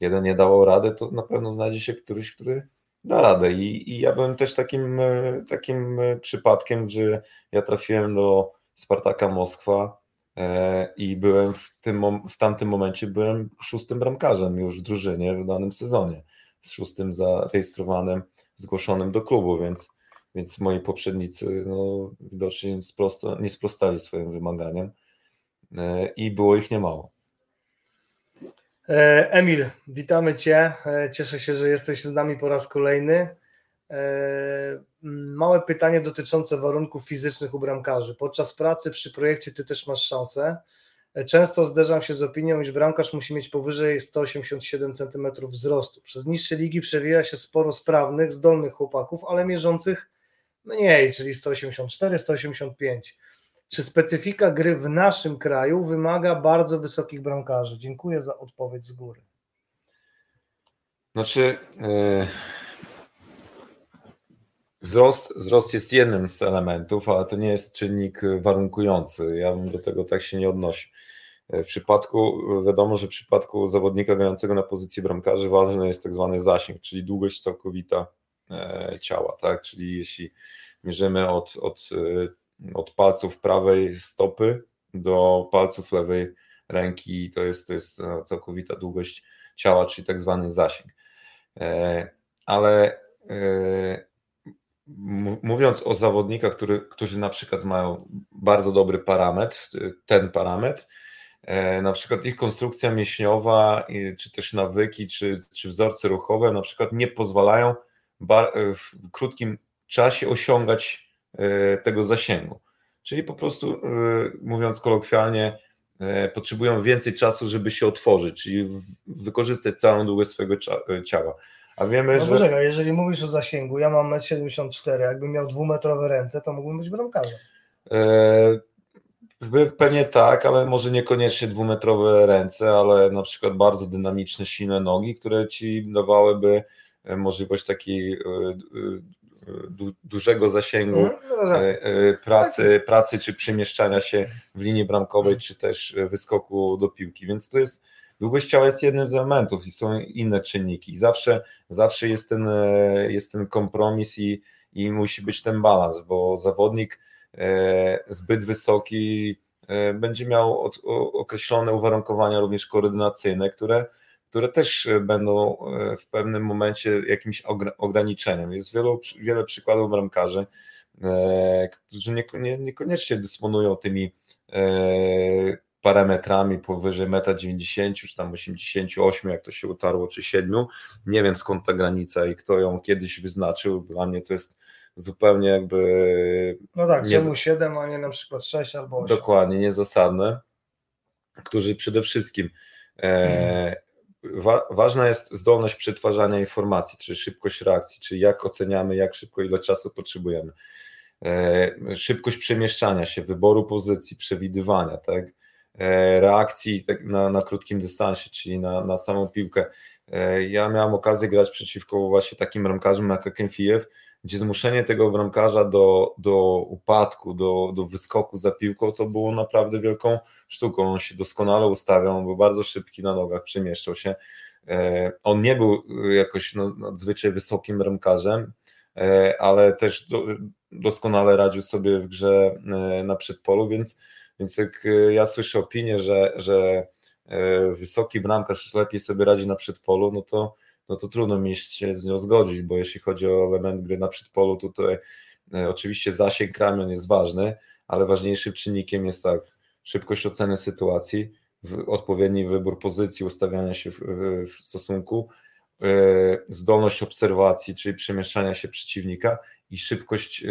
jeden nie dawał rady, to na pewno znajdzie się któryś, który da radę. I, i ja byłem też takim, e, takim e, przypadkiem, że ja trafiłem do Spartaka Moskwa e, i byłem w, tym, w tamtym momencie byłem szóstym bramkarzem już w drużynie w danym sezonie, z szóstym zarejestrowanym, zgłoszonym do klubu, więc więc moi poprzednicy no, widocznie nie sprostali swoim wymaganiom e, i było ich niemało. E, Emil, witamy Cię. E, cieszę się, że jesteś z nami po raz kolejny. Małe pytanie dotyczące warunków fizycznych u bramkarzy. Podczas pracy przy projekcie Ty też masz szansę. Często zderzam się z opinią, iż bramkarz musi mieć powyżej 187 cm wzrostu. Przez niższe ligi przewija się sporo sprawnych, zdolnych chłopaków, ale mierzących mniej, czyli 184, 185. Czy specyfika gry w naszym kraju wymaga bardzo wysokich bramkarzy? Dziękuję za odpowiedź z góry. Znaczy, yy, wzrost, wzrost jest jednym z elementów, ale to nie jest czynnik warunkujący. Ja bym do tego tak się nie odnosił. W przypadku, wiadomo, że w przypadku zawodnika grającego na pozycji bramkarzy ważny jest tak zwany zasięg, czyli długość całkowita e, ciała, tak? Czyli jeśli mierzymy od, od od palców prawej stopy do palców lewej ręki, to jest, to jest e, całkowita długość ciała, czyli tak zwany zasięg. E, ale e, mówiąc o zawodnikach, który, którzy na przykład mają bardzo dobry parametr, ten parametr, na przykład ich konstrukcja mięśniowa, czy też nawyki, czy, czy wzorce ruchowe na przykład nie pozwalają w krótkim czasie osiągać E, tego zasięgu. Czyli po prostu, e, mówiąc kolokwialnie, e, potrzebują więcej czasu, żeby się otworzyć, czyli wykorzystać całą długość swojego ciała. A wiemy, no że. Poczekaj, jeżeli mówisz o zasięgu, ja mam 1,74 m, jakbym miał dwumetrowe ręce, to mógłbym być bramkarzem. Pewnie tak, ale może niekoniecznie dwumetrowe ręce, ale na przykład bardzo dynamiczne, silne nogi, które ci dawałyby możliwość takiej du, dużego zasięgu mhm, no e, e, pracy, tak. pracy czy przemieszczania się w linii bramkowej, czy też wyskoku do piłki. Więc to jest długość ciała jest jednym z elementów i są inne czynniki. Zawsze, zawsze jest, ten, e, jest ten kompromis i, i musi być ten balans, bo zawodnik zbyt wysoki będzie miał określone uwarunkowania również koordynacyjne, które które też e, będą e, w pewnym momencie jakimś ograniczeniem. Jest wielu, wiele przykładów bramkarzy, e, którzy niekoniecznie dysponują tymi parametrami powyżej 1,90 m, czy tam 88, jak to się utarło, czy 7. Nie wiem skąd ta granica i kto ją kiedyś wyznaczył. Dla mnie to jest zupełnie jakby. No tak, nie... czemu 7, a nie na przykład 6 albo 8. Dokładnie, niezasadne, którzy przede wszystkim e, wa ważna jest zdolność przetwarzania informacji, czy szybkość reakcji, czy jak oceniamy, jak szybko, ile czasu potrzebujemy. E, szybkość przemieszczania się, wyboru pozycji, przewidywania, tak? E, reakcji tak na, na krótkim dystansie, czyli na, na samą piłkę. E, ja miałem okazję grać przeciwko właśnie takim ramkarzom jak Akenfijew, gdzie zmuszenie tego bramkarza do, do upadku, do, do wyskoku za piłką, to było naprawdę wielką sztuką. On się doskonale ustawiał, on był bardzo szybki na nogach, przemieszczał się. E, on nie był jakoś no, nadzwyczaj wysokim bramkarzem, e, ale też do, doskonale radził sobie w grze e, na przedpolu, więc, więc jak ja słyszę opinię, że, że wysoki bramkarz lepiej sobie radzi na przedpolu, no to no to trudno mi się z nią zgodzić, bo jeśli chodzi o element gry na przedpolu, tutaj e, oczywiście zasięg ramion jest ważny, ale ważniejszym czynnikiem jest tak szybkość oceny sytuacji, odpowiedni wybór pozycji, ustawiania się w, w stosunku, e, zdolność obserwacji, czyli przemieszczania się przeciwnika i szybkość e,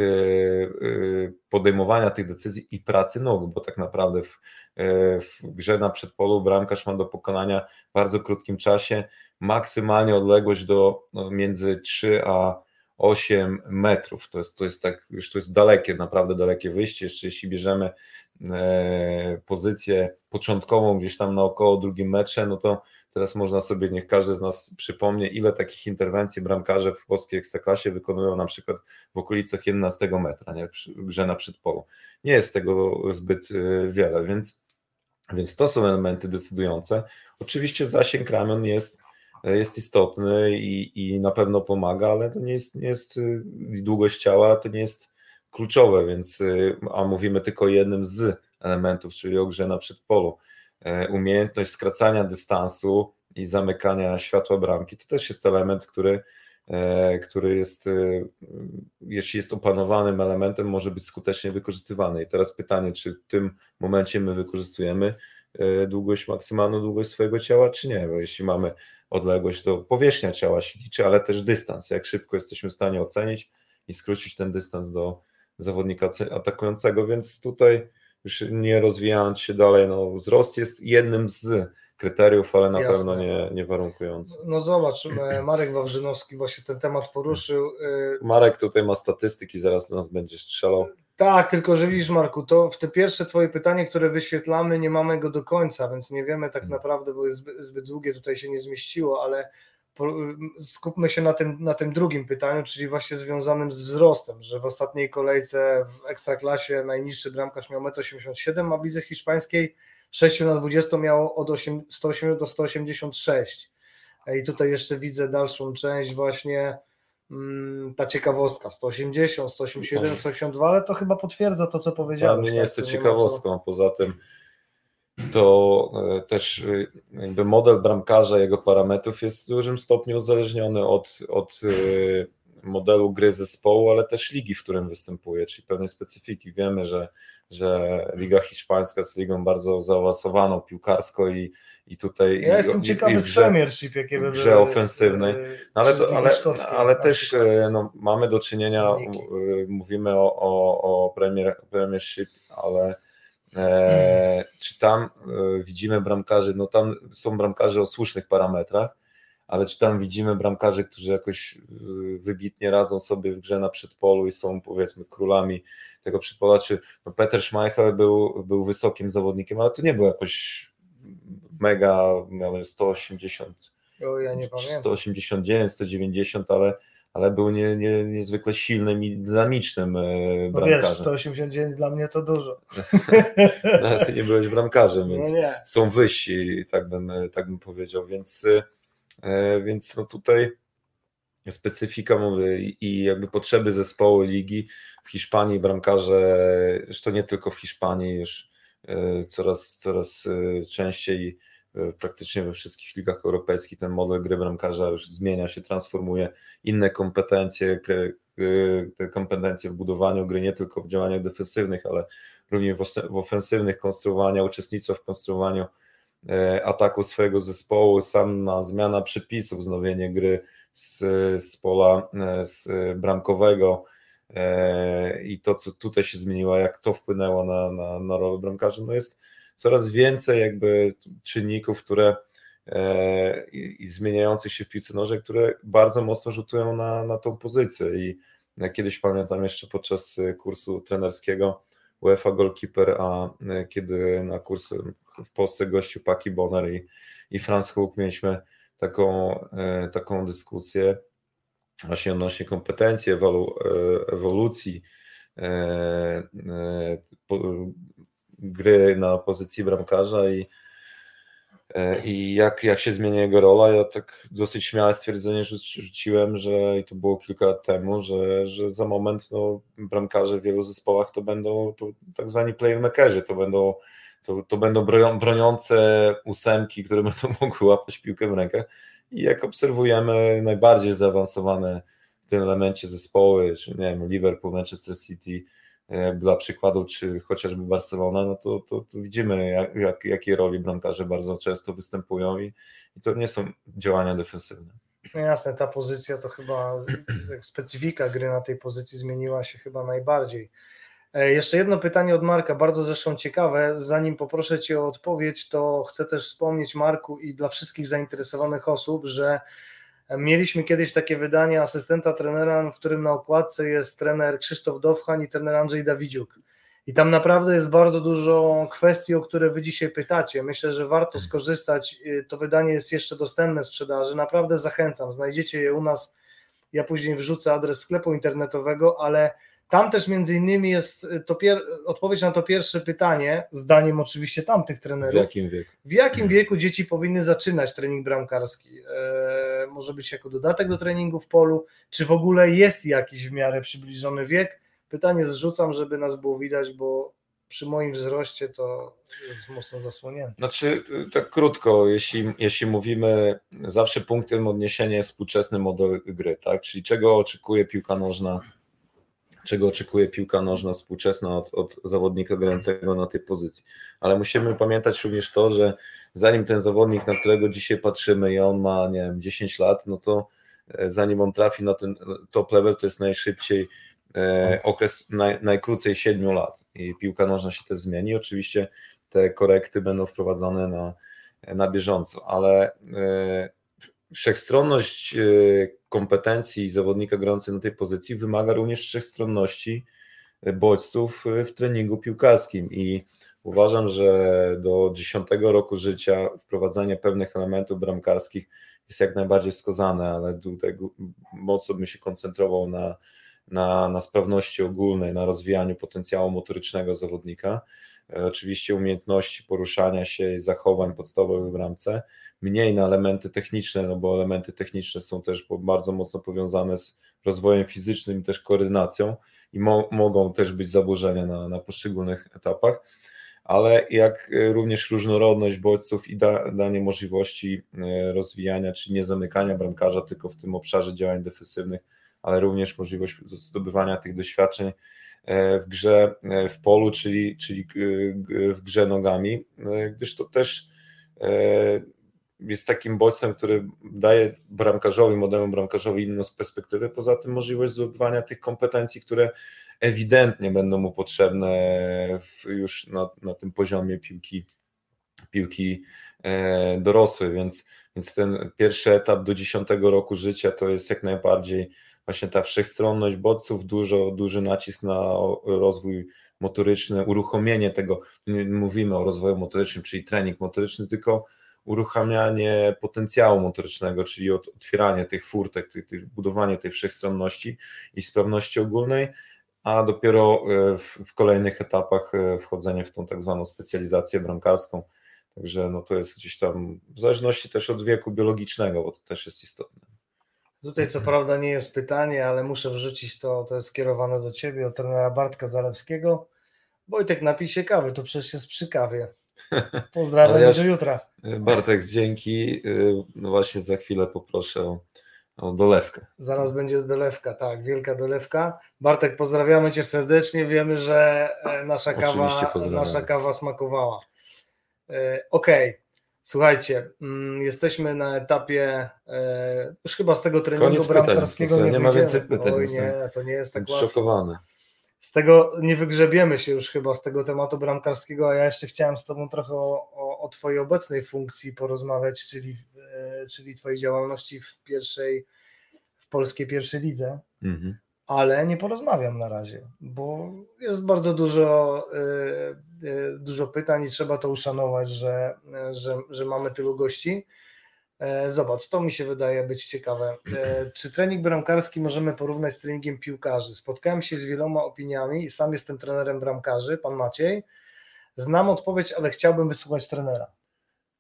podejmowania tych decyzji i pracy nóg, bo tak naprawdę w, w grze na przedpolu bramkarz ma do pokonania w bardzo krótkim czasie maksymalnie odległość do no, między 3 a 8 metrów. To jest, to jest tak, już to jest dalekie, naprawdę dalekie wyjście. Jeszcze jeśli bierzemy e, pozycję początkową gdzieś tam na około drugim metrze, no to teraz można sobie, niech każdy z nas przypomnie, ile takich interwencji bramkarze w polskiej ekstraklasie wykonują na przykład w okolicach 11 metra, nie? grze na przedpolu. Nie jest tego zbyt e, wiele, więc, więc to są elementy decydujące. Oczywiście zasięg ramion jest jest istotny i, i na pewno pomaga, ale to nie jest, nie jest y, długość ciała, to nie jest kluczowe, więc y, a mówimy tylko o jednym z elementów, czyli o grze na przedpolu. E, umiejętność skracania dystansu i zamykania światła bramki to też jest element, który, e, który jest, y, jeśli jest opanowanym elementem, może być skutecznie wykorzystywany. I teraz pytanie, czy w tym momencie my wykorzystujemy e, długość, maksymalną długość swojego ciała, czy nie, bo jeśli mamy odległość, to powierzchnia ciała się liczy, ale też dystans, jak szybko jesteśmy w stanie ocenić i skrócić ten dystans do zawodnika atakującego, więc tutaj już nie rozwijając się dalej, no wzrost jest jednym z kryteriów, ale na Jasne. pewno nie, nie warunkujący. No zobacz, e, Marek Wawrzynowski właśnie ten temat poruszył. E, Marek tutaj ma statystyki, zaraz nas będzie strzelał. Tak, tylko że widzisz Marku, to w te pierwsze twoje pytanie, które wyświetlamy, nie mamy go do końca, więc nie wiemy tak hmm. naprawdę, bo jest zbyt, zbyt długie, tutaj się nie zmieściło, ale skupmy się na tym, na tym drugim pytaniu, czyli właśnie związanym z wzrostem, że w ostatniej kolejce w Ekstraklasie najniższy bramkarz miał 1,87 m, a w lidze hiszpańskiej 6 na 20 miał od 8, 108 do 186. I tutaj jeszcze widzę dalszą część właśnie mm, ta ciekawostka 180, 181, 182, ale to chyba potwierdza to, co powiedziałeś. Dla mnie nie jest to ciekawostką, poza tym to e, też e, jakby model bramkarza, jego parametrów jest w dużym stopniu uzależniony od, od e, modelu gry zespołu, ale też ligi, w którym występuje, czyli pewnej specyfiki. Wiemy, że, że Liga Hiszpańska jest ligą bardzo zaawansowaną piłkarsko i, i tutaj. Ja jestem ciekawy z Premiership, jakie by grze ofensywnej. No ale, to, ale, ale też no, mamy do czynienia, mówimy o, o, o premier, Premiership, ale E, czy tam e, widzimy bramkarzy, no tam są bramkarze o słusznych parametrach, ale czy tam widzimy bramkarzy, którzy jakoś e, wybitnie radzą sobie w grze na przedpolu i są powiedzmy królami tego przedpola, czy no Peter Schmeichel był, był wysokim zawodnikiem, ale to nie był jakoś mega, miałem 180 o, ja nie 189, 190, ale ale był nie, nie, niezwykle silnym i dynamicznym e, no bramkarzem. Wiesz, 189 dla mnie to dużo. [LAUGHS] no, ty nie byłeś bramkarzem, [LAUGHS] więc no są wyżsi, tak bym, tak bym powiedział, więc, e, więc no tutaj specyfika mówię i jakby potrzeby zespołu ligi w Hiszpanii bramkarze, zresztą nie tylko w Hiszpanii już e, coraz, coraz częściej E, praktycznie we wszystkich ligach europejskich ten model gry bramkarza już zmienia się, transformuje. Inne kompetencje, te kompetencje w budowaniu gry, nie tylko w działaniach defensywnych, ale również w ofensywnych, konstruowania, uczestnictwa w konstruowaniu e, ataku swojego zespołu, sama zmiana przepisów, wznowienie gry z, z pola e, z bramkowego i to, co tutaj się zmieniło, jak to wpłynęło na, na, na rolę bramkarza, no jest coraz więcej jakby czynników, które e, i, i zmieniających się w piłce nożnej, które bardzo mocno rzutują na, na tą pozycję. I kiedyś pamiętam jeszcze podczas kursu trenerskiego UEFA Goalkeeper, a e, kiedy na kurs w Polsce gościu Paki Bonner i, i Franz Hook mieliśmy taką, e, taką dyskusję właśnie odnośnie kompetencji, ewolu, ewolucji gry na pozycji bramkarza i, e, i jak, jak się zmienia jego rola. Ja tak dosyć śmiałe stwierdzenie rzuciłem, że i to było kilka lat temu, że, że za moment no, bramkarze w wielu zespołach to będą to tak zwani playmakerzy, to będą to, to będą broniące ósemki, które będą [LAUGHS] mogły łapać piłkę w rękach. I jak obserwujemy najbardziej zaawansowane w tym elemencie zespoły, czy nie wiem, Liverpool, Manchester City, E, dla przykładu, czy chociażby Barcelona, no to, to, to widzimy, jak, jak, jakie roli bramkarze bardzo często występują i, i to nie są działania defensywne. No jasne, ta pozycja to chyba specyfika gry na tej pozycji zmieniła się chyba najbardziej. E, jeszcze jedno pytanie od Marka, bardzo zresztą ciekawe. Zanim poproszę Cię o odpowiedź, to chcę też wspomnieć Marku i dla wszystkich zainteresowanych osób, że Mieliśmy kiedyś takie wydanie asystenta trenera, w którym na okładce jest trener Krzysztof Dowchan i trener Andrzej Dawidziuk. I tam naprawdę jest bardzo dużo kwestii, o które wy dzisiaj pytacie. Myślę, że warto skorzystać. To wydanie jest jeszcze dostępne w sprzedaży. Naprawdę zachęcam. Znajdziecie je u nas. Ja później wrzucę adres sklepu internetowego, ale tam też między innymi jest y, to pier... odpowiedź na to pierwsze pytanie, zdaniem oczywiście tamtych trenerów. W jakim wieku? W jakim wieku dzieci powinny zaczynać trening bramkarski? E, może być jako dodatek do treningu w polu, czy w ogóle jest jakiś w miarę przybliżony wiek? Pytanie zrzucam, żeby nas było widać, bo przy moim wzroście to jest mocno zasłonięte. Znaczy, tak krótko, jeśli, jeśli mówimy, zawsze punktem odniesienia jest współczesny model gry, tak? Czyli czego oczekuje piłka nożna czego oczekuje piłka nożna współczesna od, od zawodnika grającego na tej pozycji. Ale musimy pamiętać również to, że zanim ten zawodnik, na którego dzisiaj patrzymy i on ma, nie wiem, 10 lat, no to e, zanim on trafi na ten top level, to jest najszybciej e, okres naj, najkrócej 7 lat i piłka nożna się też zmieni. Oczywiście te korekty będą wprowadzone na, na bieżąco, ale e, wszechstronność e, kompetencji zawodnika grającego na tej pozycji wymaga również wszechstronności e, bodźców e, w treningu piłkarskim i uważam, że do 10 roku życia wprowadzanie pewnych elementów bramkarskich jest jak najbardziej wskazane, ale tutaj mocno bym się koncentrował na, na, na sprawności ogólnej, na rozwijaniu potencjału motorycznego zawodnika. Oczywiście umiejętności poruszania się i zachowań podstawowych w bramce, mniej na elementy techniczne, no bo elementy techniczne są też bardzo mocno powiązane z rozwojem fizycznym też koordynacją i mo mogą też być zaburzenia na, na poszczególnych etapach, ale jak e, również różnorodność bodźców i da, danie możliwości e, rozwijania, czy nie zamykania bramkarza tylko w tym obszarze działań defensywnych, ale również możliwość zdobywania tych doświadczeń e, w grze w polu, czyli, czyli w grze nogami, gdyż to też jest takim bodźcem, który daje bramkarzowi, młodemu bramkarzowi inną perspektywę, poza tym możliwość zdobywania tych kompetencji, które ewidentnie będą mu potrzebne już na, na tym poziomie piłki, piłki e, dorosłej, więc, więc ten pierwszy etap do 10 roku życia to jest jak najbardziej właśnie ta wszechstronność bodźców, dużo, duży nacisk na rozwój motoryczny, uruchomienie tego, mówimy o rozwoju motorycznym, czyli trening motoryczny, tylko uruchamianie potencjału motorycznego, czyli otwieranie tych furtek, tych, tych, budowanie tej wszechstronności i sprawności ogólnej, a dopiero e, w, w, kolejnych etapach e, wchodzenie w tą tak zwaną specjalizację bramkarską. Także no to jest gdzieś tam w zależności też od wieku biologicznego, bo to też jest istotne. Tutaj co prawda nie jest pytanie, ale muszę wrzucić to, to jest skierowane do Ciebie, od trenera Bartka Zalewskiego. Wojtek, napij się kawy, to przecież jest przy kawie. [LAUGHS] Pozdrawiam, ja, do jutra. Bartek, dzięki. No właśnie za chwilę poproszę o, o dolewkę. Zaraz będzie dolewka, tak, wielka dolewka. Bartek, pozdrawiamy Cię serdecznie. Wiemy, że e, nasza kawa, nasza kawa smakowała. E, okej. Okay. Słuchajcie, mm, jesteśmy na etapie e, już chyba z tego treningu bramkarskiego nie, nie ma więcej pytań. Oj, nie, to nie jest tak łatwo. Szokowany z tego nie wygrzebiemy się już chyba z tego tematu bramkarskiego, a ja jeszcze chciałem z Tobą trochę o, o, o Twojej obecnej funkcji porozmawiać, czyli, e, czyli Twojej działalności w pierwszej, w polskiej pierwszej lidze, mhm. ale nie porozmawiam na razie, bo jest bardzo dużo, e, e, dużo pytań i trzeba to uszanować, że, że, że mamy tylu gości. E, zobacz, to mi się wydaje być ciekawe. E, czy trening bramkarski możemy porównać z treningiem piłkarzy? Spotkałem się z wieloma opiniami i sam jestem trenerem bramkarzy, pan Maciej. Znam odpowiedź, ale chciałbym wysłuchać trenera.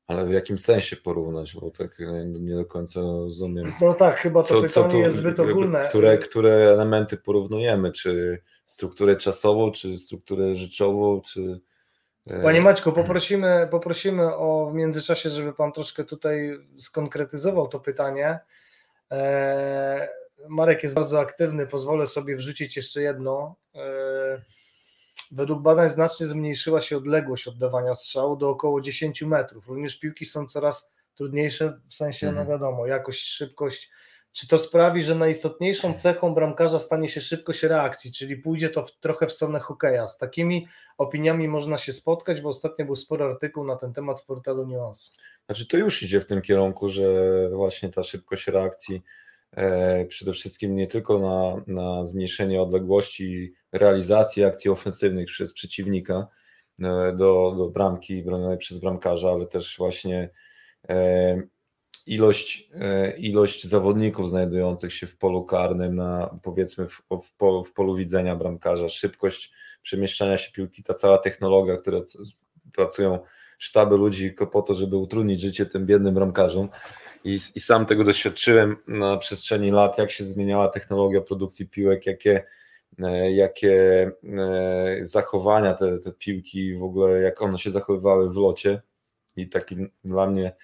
Ale w jakim sensie porównać? Bo tak nie do końca rozumiem. No tak, chyba to co, pytanie co tu, jest zbyt ogólne. Które, które elementy porównujemy? Czy strukturę czasową, czy strukturę rzeczową, czy Panie Maćku, poprosimy, poprosimy o w międzyczasie, żeby Pan troszkę tutaj skonkretyzował to pytanie. E, Marek jest bardzo aktywny, pozwolę sobie wrzucić jeszcze jedno. E, według badań znacznie zmniejszyła się odległość oddawania strzału do około 10 metrów. Również piłki są coraz trudniejsze, w sensie, no mhm. wiadomo, jakość, szybkość czy to sprawi, że najistotniejszą cechą bramkarza stanie się szybkość reakcji, czyli pójdzie to w, trochę w stronę hokeja? Z takimi opiniami można się spotkać, bo ostatnio był spory artykuł na ten temat w portalu Nuance. Znaczy to już idzie w tym kierunku, że właśnie ta szybkość reakcji e, przede wszystkim nie tylko na, na zmniejszenie odległości realizacji akcji ofensywnych przez przeciwnika e, do, do bramki bronionej przez bramkarza, ale też właśnie e, ilość, e, ilość zawodników znajdujących się w polu karnym, na powiedzmy w, w, polu, w polu widzenia bramkarza, szybkość przemieszczania się piłki, ta cała technologia, która pracują sztaby ludzi tylko po to, żeby utrudnić życie tym biednym bramkarzom. I, I sam tego doświadczyłem na przestrzeni lat, jak się zmieniała technologia produkcji piłek, jakie, e, jakie e, zachowania te, te piłki, w ogóle jak one się zachowywały w locie. I takim dla mnie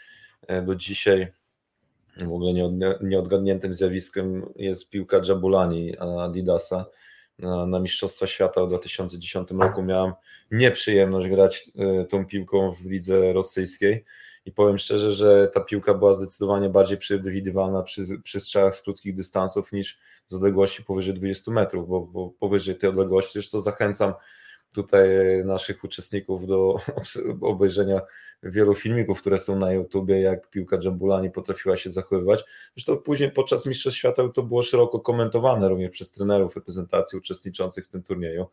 do dzisiaj w ogóle nieodgadniętym zjawiskiem jest piłka Jabulani Adidasa, na, Mistrzostwa Świata w 2010 roku. Miałem nieprzyjemność grać tą piłką w lidze rosyjskiej i powiem szczerze, że ta piłka była zdecydowanie bardziej przewidywalna przy, przy strzałach z krótkich dystansów niż z odległości powyżej 20 metrów, bo, bo powyżej tej odległości, zresztą zachęcam tutaj naszych uczestników do [LAUGHS] obejrzenia wielu filmików, które są na YouTubie, jak piłka Dżambulani potrafiła się zachowywać. Zresztą później podczas Mistrzostw Świata to było szeroko komentowane również przez trenerów reprezentacji uczestniczących w tym turnieju,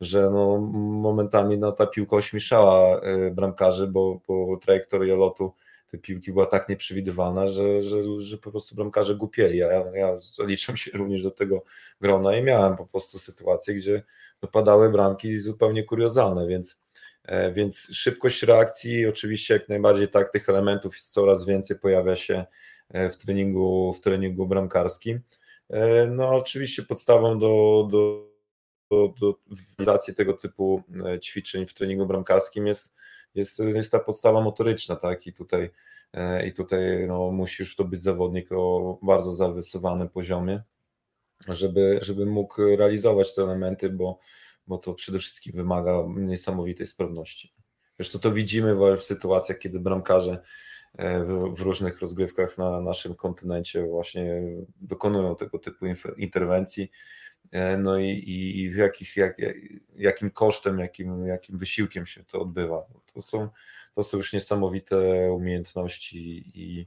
że no, momentami no, ta piłka ośmieszała e, bramkarzy, bo, bo trajektoria lotu tej piłki była tak nieprzewidywalna, że, że, że po prostu bramkarze głupieli. Ja, ja zaliczam się również do tego grona i miałem po prostu sytuacje, gdzie padały bramki zupełnie kuriozalne, więc, e, więc szybkość reakcji, oczywiście jak najbardziej tak, tych elementów jest coraz więcej, pojawia się e, w treningu, w treningu bramkarskim. No oczywiście podstawą do, do do, do realizacji tego typu e, ćwiczeń w treningu bramkarskim jest, jest, jest ta podstawa motoryczna, tak? I tutaj, e, i tutaj no, musisz to być zawodnik o bardzo zaawansowanym poziomie, żeby, żeby mógł realizować te elementy, bo, bo to przede wszystkim wymaga niesamowitej sprawności. Zresztą to widzimy w sytuacjach, kiedy bramkarze e, w, różnych rozgrywkach na naszym kontynencie właśnie dokonują tego typu interwencji no i, i w jakich, jak, jakim kosztem, jakim, jakim wysiłkiem się to odbywa. To są, to są już niesamowite umiejętności i,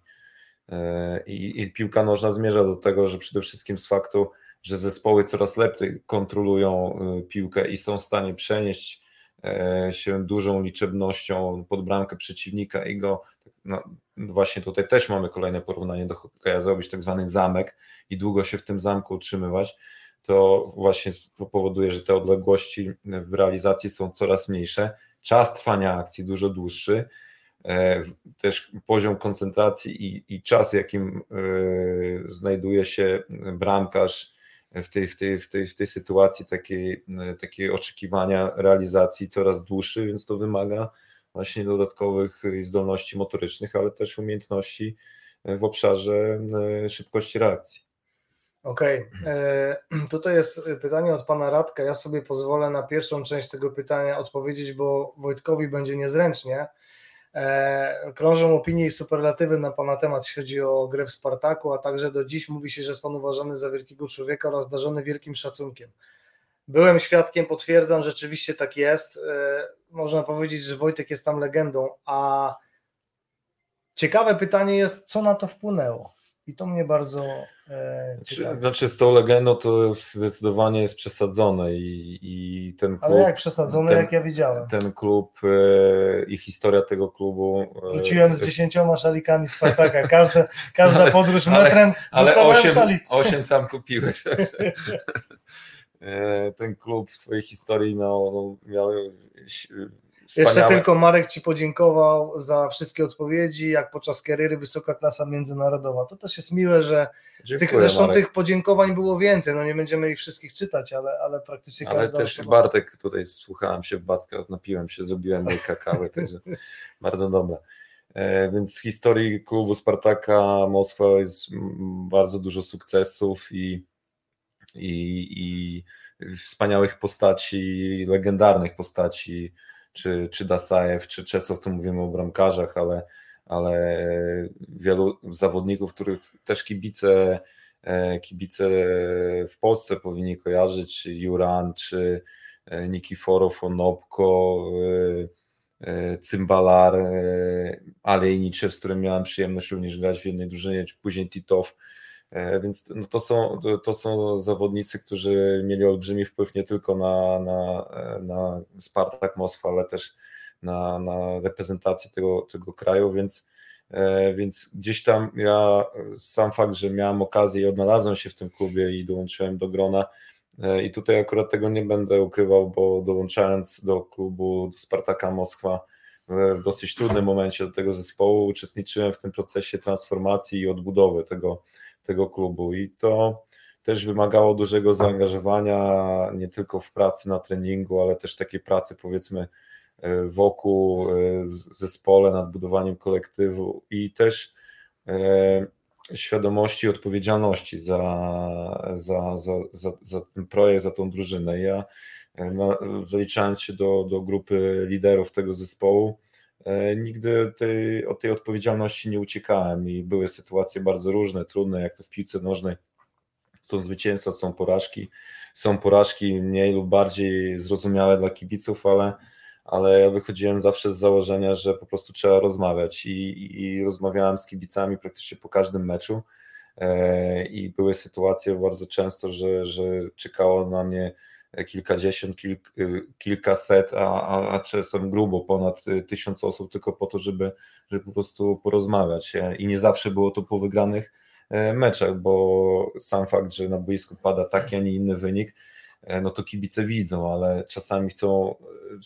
e, i, i piłka nożna zmierza do tego, że przede wszystkim z faktu, że zespoły coraz lepiej kontrolują e, piłkę i są w stanie przenieść się dużą liczebnością pod bramkę przeciwnika i go, no właśnie tutaj też mamy kolejne porównanie do hokeja, zrobić tak zwany zamek i długo się w tym zamku utrzymywać, to właśnie powoduje, że te odległości w realizacji są coraz mniejsze, czas trwania akcji dużo dłuższy, e, też poziom koncentracji i, i czas, jakim e, znajduje się bramkarz w tej, w tej, w tej, w tej sytuacji takiej, takiej oczekiwania realizacji coraz dłuższy, więc to wymaga właśnie dodatkowych zdolności motorycznych, ale też umiejętności w obszarze e, szybkości reakcji. Okej, okay. E, [CLEARS THROAT] tutaj jest pytanie od pana Radka. Ja sobie pozwolę na pierwszą część tego pytania odpowiedzieć, bo Wojtkowi będzie niezręcznie. E, krążą opinie i superlatywy na pana temat, jeśli chodzi o grę w Spartaku, a także do dziś mówi się, że jest pan uważany za wielkiego człowieka oraz darzony wielkim szacunkiem. Byłem świadkiem, potwierdzam, rzeczywiście tak jest. E, można powiedzieć, że Wojtek jest tam legendą, a ciekawe pytanie jest, co na to wpłynęło? I to mnie bardzo e, znaczy, znaczy, z tą legendą to zdecydowanie jest przesadzone i, i ten klub... Ale jak przesadzone, ten, jak ja widziałem. Ten klub e, i historia tego klubu... E, Wróciłem z dziesięcioma szalikami Spartaka, każda, [LAUGHS] każda podróż metrem ale, ale osiem, szalik. osiem sam kupiłeś. [LAUGHS] E, ten klub w swojej historii miał, miał Wspaniałe. Jeszcze tylko Marek Ci podziękował za wszystkie odpowiedzi, jak podczas kariery wysoka klasa międzynarodowa. To też jest miłe, że tych, zresztą Marek. tych podziękowań było więcej, no nie będziemy ich wszystkich czytać, ale, ale praktycznie Ale też osoba... Bartek, tutaj słuchałem się Bartka, napiłem się, zrobiłem mój kakao, [LAUGHS] także bardzo dobra. E, więc w historii klubu Spartaka Moskwa jest bardzo dużo sukcesów i, i, i wspaniałych postaci, legendarnych postaci, czy, czy Dasajew, czy Czesow, to mówimy o bramkarzach, ale, ale wielu zawodników, których też kibice, e, kibice w Polsce powinni kojarzyć, Juran, czy e, Nikiforow, Onopko, e, Cymbalar, Alejniczew, z którym miałem przyjemność również grać w jednej drużynie, czy później Titow, więc no to, są, to są zawodnicy, którzy mieli olbrzymi wpływ nie tylko na, na, na Spartak Moskwa, ale też na, na reprezentację tego, tego kraju, więc, e, więc gdzieś tam ja sam fakt, że miałem okazję i odnalazłem się w tym klubie i dołączyłem do grona e, i tutaj akurat tego nie będę ukrywał, bo dołączając do klubu, do Spartaka Moskwa w dosyć trudnym momencie do tego zespołu uczestniczyłem w tym procesie transformacji i odbudowy tego, tego klubu i to też wymagało dużego zaangażowania nie tylko w pracy na treningu, ale też takiej pracy powiedzmy e, wokół e, zespole nad budowaniem kolektywu i też e, świadomości odpowiedzialności za, za, za, za, za ten projekt, za tą drużynę. Ja na, zaliczając się do, do grupy liderów tego zespołu, nigdy tej, od tej odpowiedzialności nie uciekałem i były sytuacje bardzo różne, trudne, jak to w piłce nożnej. Są zwycięstwa, są porażki, są porażki mniej lub bardziej zrozumiałe dla kibiców, ale ale ja wychodziłem zawsze z założenia, że po prostu trzeba rozmawiać i, i rozmawiałem z kibicami praktycznie po każdym meczu e, i były sytuacje bardzo często, że, że czekało na mnie kilkadziesiąt, kilk, kilkaset, a, a, a czasem grubo ponad tysiąc osób tylko po to, żeby, żeby po prostu porozmawiać i nie zawsze było to po wygranych e, meczach, bo sam fakt, że na boisku pada taki, a nie inny wynik, E, no to kibice widzą, ale czasami chcą, e,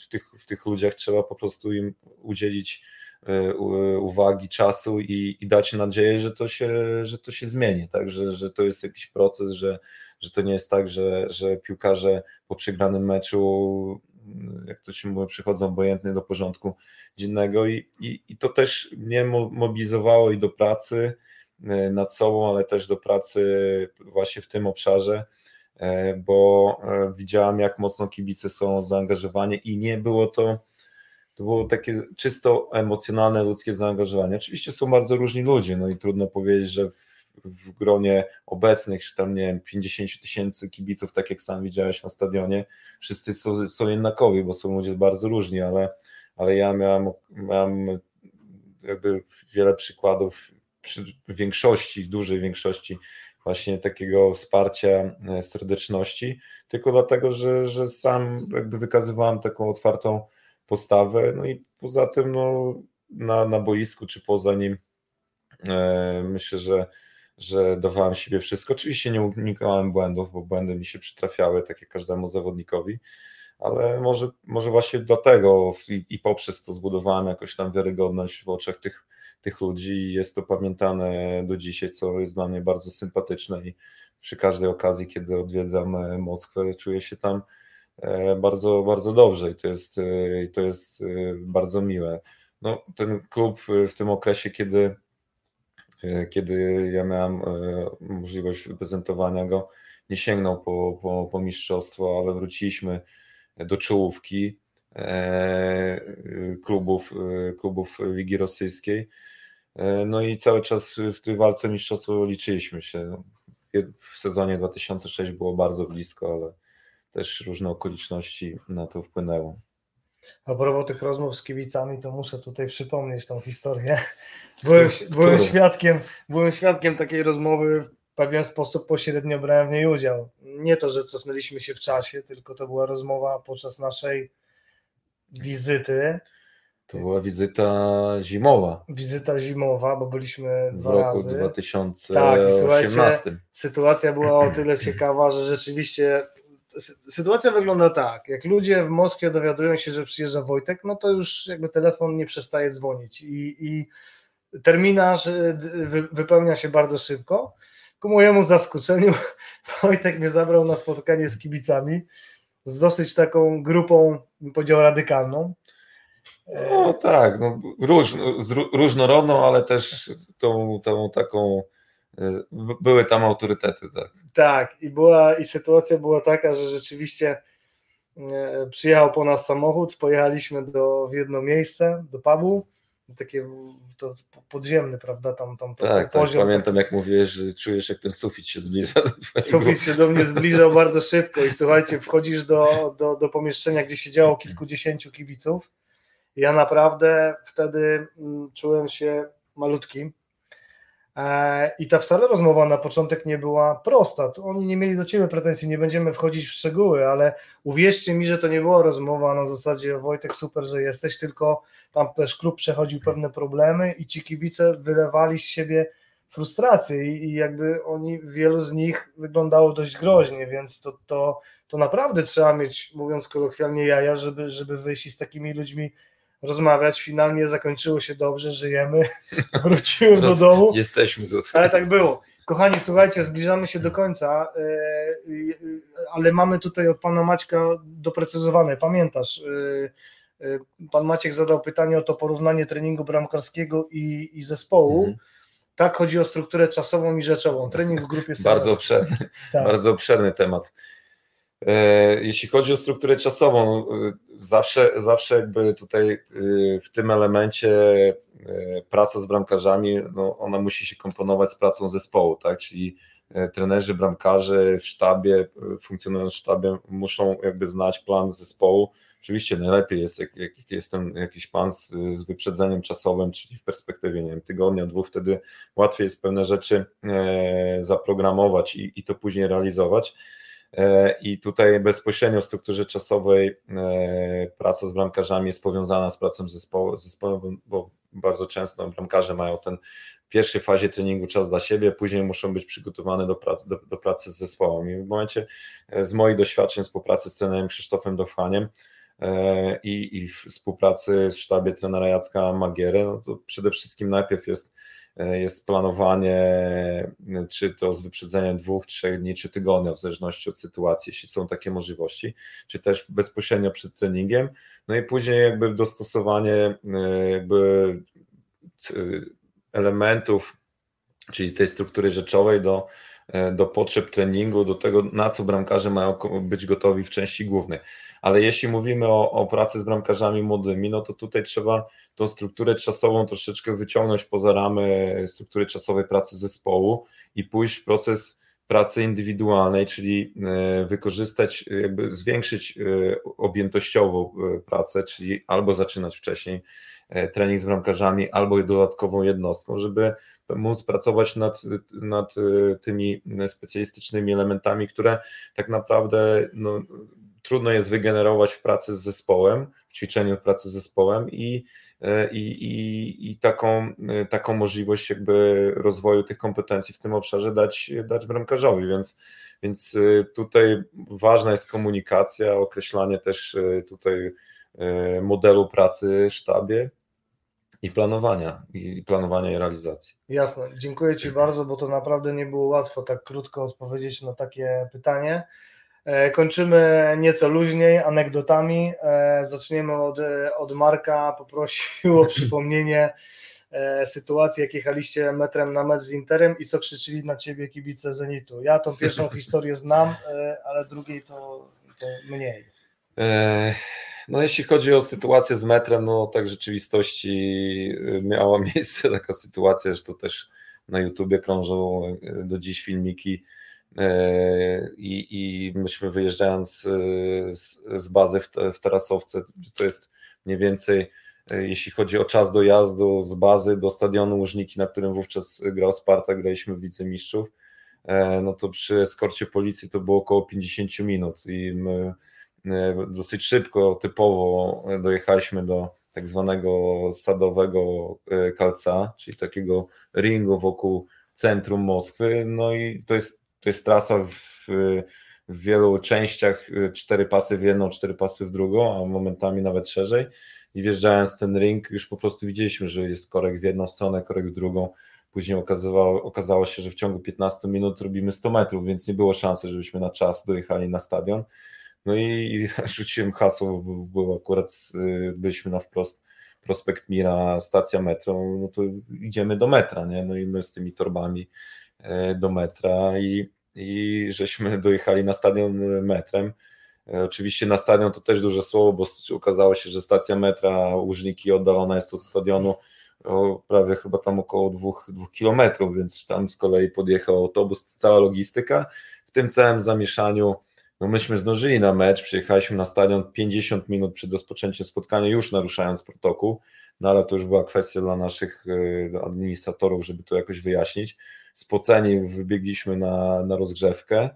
w tych, w tych ludziach trzeba po prostu im udzielić e, uwagi, czasu i, i dać nadzieję, że to się, że to się zmieni, tak? że, że to jest jakiś proces, że, że to nie jest tak, że, że piłkarze po przegranym meczu, jak to się mówi, przychodzą obojętnie do porządku dziennego i, i, i to też mnie mobilizowało i do pracy nad sobą, ale też do pracy właśnie w tym obszarze, E, bo e, widziałam, jak mocno kibice są zaangażowani i nie było to, to było takie czysto emocjonalne, ludzkie zaangażowanie. Oczywiście są bardzo różni ludzie, no i trudno powiedzieć, że w, w gronie obecnych, czy tam nie wiem, 50 tysięcy kibiców, tak jak sam widziałeś na stadionie, wszyscy są, są jednakowi, bo są ludzie bardzo różni, ale, ale ja miałem, miałem jakby wiele przykładów przy większości, dużej większości właśnie takiego wsparcia, e, serdeczności, tylko dlatego, że, że sam jakby wykazywałem taką otwartą postawę, no i poza tym no, na, na boisku czy poza nim e, myślę, że, że dawałem siebie wszystko. Oczywiście nie unikałem błędów, bo błędy mi się przytrafiały, tak jak każdemu zawodnikowi, ale może, może właśnie dlatego i, i poprzez to zbudowałem jakoś tam wiarygodność w oczach tych tych ludzi i jest to pamiętane do dzisiaj, co jest dla mnie bardzo sympatyczne i przy każdej okazji, kiedy odwiedzam e, Moskwę, czuję się tam e, bardzo, bardzo dobrze i to jest, e, to jest bardzo miłe. No, ten klub w tym okresie, kiedy, kiedy ja miałem możliwość prezentowania go, nie sięgnął po, po, po mistrzostwo, ale wróciliśmy do czołówki klubów, klubów Ligi Rosyjskiej. E, no i cały czas w tej walce mistrzostwo liczyliśmy się. W sezonie 2006 było bardzo blisko, ale też różne okoliczności na to wpłynęły. A propos tych rozmów z kibicami, to muszę tutaj przypomnieć tą historię. Byłem, byłem, świadkiem, byłem świadkiem takiej rozmowy, w pewien sposób pośrednio brałem w niej udział. Nie to, że cofnęliśmy się w czasie, tylko to była rozmowa podczas naszej wizyty to była wizyta zimowa. Wizyta zimowa, bo byliśmy dwa w roku razy. 2018. Tak, sytuacja była o tyle ciekawa, że rzeczywiście sytuacja wygląda tak. Jak ludzie w Moskwie dowiadują się, że przyjeżdża Wojtek, no to już jakby telefon nie przestaje dzwonić i, i terminarz y, wypełnia się bardzo szybko. Ku mojemu zaskoczeniu [LAUGHS] Wojtek mnie zabrał na spotkanie z kibicami z dosyć taką grupą, bym powiedział, radykalną. No tak, no, róż, różnorodną, ale też tą, tą taką były tam autorytety, tak. Tak, i była i sytuacja była taka, że rzeczywiście e, przyjechał po nas samochód, pojechaliśmy do, w jedno miejsce, do pubu, takie to podziemny, prawda, tam, tam tak, tak, poziom. Pamiętam jak mówiłeś, że czujesz jak ten sufit się zbliża do twojego. Sufit się do mnie zbliżał bardzo szybko i słuchajcie, wchodzisz do, do, do pomieszczenia, gdzie siedziało kilkudziesięciu kibiców ja naprawdę wtedy mm, czułem się malutki. E, I ta wcale rozmowa na początek nie była prosta. To oni nie mieli do ciebie pretensji, nie będziemy wchodzić w szczegóły, ale uwierzcie mi, że to nie była rozmowa na zasadzie Wojtek, super, że jesteś, tylko tam też klub przechodził pewne problemy i ci kibice wylewali z siebie frustrację i, jakby oni, wielu z nich wyglądało dość groźnie, więc to, to, to naprawdę trzeba mieć, mówiąc kolokwialnie, jaja, żeby, żeby wyjść z takimi ludźmi rozmawiać. Finalnie zakończyło się dobrze, żyjemy. [LAUGHS] Wróciłem do domu. Jesteśmy tutaj. Ale tak było. Kochani, słuchajcie, zbliżamy się do końca, e, e, ale mamy tutaj od pana Maćka doprecyzowane. Pamiętasz, e, pan Maciek zadał pytanie o to porównanie treningu bramkarskiego i, i zespołu. Mhm. tak chodzi o strukturę czasową i rzeczową. Trening w grupie Bardzo obszerny, tak. bardzo obszerny temat. E, jeśli chodzi o strukturę czasową, e, zawsze, zawsze jakby tutaj e, w tym elemencie praca z bramkarzami, no ona musi się komponować z pracą zespołu, tak? Czyli trenerzy, bramkarze w sztabie, funkcjonując w sztabie, muszą jakby znać plan zespołu. Oczywiście najlepiej jest, jak, jak jest ten jakiś plan z, z, wyprzedzeniem czasowym, czyli w perspektywie nie wiem, tygodnia, dwóch, wtedy łatwiej jest pewne rzeczy zaprogramować i, i to później realizować. E, I tutaj bezpośrednio w strukturze czasowej e, praca z bramkarzami jest powiązana z pracą zespołu, zespołową, bo bardzo często bramkarze mają ten w pierwszej fazie treningu czas dla siebie, później muszą być przygotowane do pracy, do, do pracy z zespołem. I w momencie e, z moich doświadczeń współpracy z trenerem Krzysztofem Dowchaniem i, i współpracy w sztabie trenera Jacka Magiery, no to przede wszystkim najpierw jest jest planowanie, e, czy to z wyprzedzeniem dwóch, trzech dni, czy tygodnia, w zależności od sytuacji, jeśli są takie możliwości, czy też bezpośrednio przed treningiem. No i później jakby dostosowanie e, jakby elementów, czyli tej struktury rzeczowej do E, do potrzeb treningu, do tego, na co bramkarze mają być gotowi w części głównej. Ale jeśli mówimy o, o pracy z bramkarzami młodymi, no to tutaj trzeba tą strukturę czasową troszeczkę wyciągnąć poza ramy struktury czasowej pracy zespołu i pójść w proces pracy indywidualnej, czyli e, wykorzystać, jakby zwiększyć e, objętościową pracę, czyli albo zaczynać wcześniej trening z bramkarzami, albo dodatkową jednostką, żeby móc pracować nad, nad e, tymi specjalistycznymi elementami, które tak naprawdę no, trudno jest wygenerować w pracy z zespołem, w ćwiczeniu pracy z zespołem i, e, i, i, i taką, e, taką możliwość jakby rozwoju tych kompetencji w tym obszarze dać, dać bramkarzowi, więc, więc tutaj ważna jest komunikacja, określanie też tutaj modelu pracy w sztabie, i planowania, i planowania i realizacji. Jasne, dziękuję Ci bardzo, bo to naprawdę nie było łatwo tak krótko odpowiedzieć na takie pytanie. E, kończymy nieco luźniej, anegdotami. E, zaczniemy od, od Marka. Poprosił o [LAUGHS] przypomnienie e, sytuacji, jak jechaliście metrem na mecz z Interem i co krzyczyli na ciebie kibice Zenitu. Ja tą pierwszą [LAUGHS] historię znam, ale drugiej to, to mniej. No jeśli chodzi o sytuację z metrem, no tak w rzeczywistości y, miała [LAUGHS] miejsce taka sytuacja, że to też na YouTubie krążą y, do dziś filmiki y, i, i myśmy wyjeżdżając z, z bazy w, w Tarasowce, to jest mniej więcej jeśli chodzi o czas dojazdu z bazy do stadionu Łużniki, na którym wówczas grał Sparta, graliśmy w Lidze Mistrzów, no to przy eskorcie policji to było około 50 minut i my E, dosyć szybko, typowo dojechaliśmy do tak zwanego sadowego e, kalca, czyli takiego ringu wokół centrum Moskwy. No i to jest, to jest trasa w, w wielu częściach, e, cztery pasy w jedną, cztery pasy w drugą, a momentami nawet szerzej. I wjeżdżając ten ring, już po prostu widzieliśmy, że jest korek w jedną stronę, korek w drugą. Później okazywało, okazało się, że w ciągu 15 minut robimy 100 metrów, więc nie było szansy, żebyśmy na czas dojechali na stadion. No i [LAUGHS] rzuciłem hasło, bo, akurat y, byliśmy na wprost prospekt Mira, stacja metro, no to idziemy do metra, nie? No i my z tymi torbami e, do metra i, i żeśmy [LAUGHS] dojechali na stadion metrem. E, oczywiście na stadion to też duże słowo, bo okazało się, że stacja metra Łużniki oddalona jest od stadionu prawie chyba tam około dwóch, dwóch kilometrów, więc tam z kolei podjechał autobus, cała logistyka. W tym całym zamieszaniu no myśmy zdążyli na mecz, przyjechaliśmy na stadion 50 minut przed rozpoczęciem spotkania, już naruszając protokół, no ale to już była kwestia dla naszych e, administratorów, żeby to jakoś wyjaśnić. Spoceni wybiegliśmy na, na rozgrzewkę,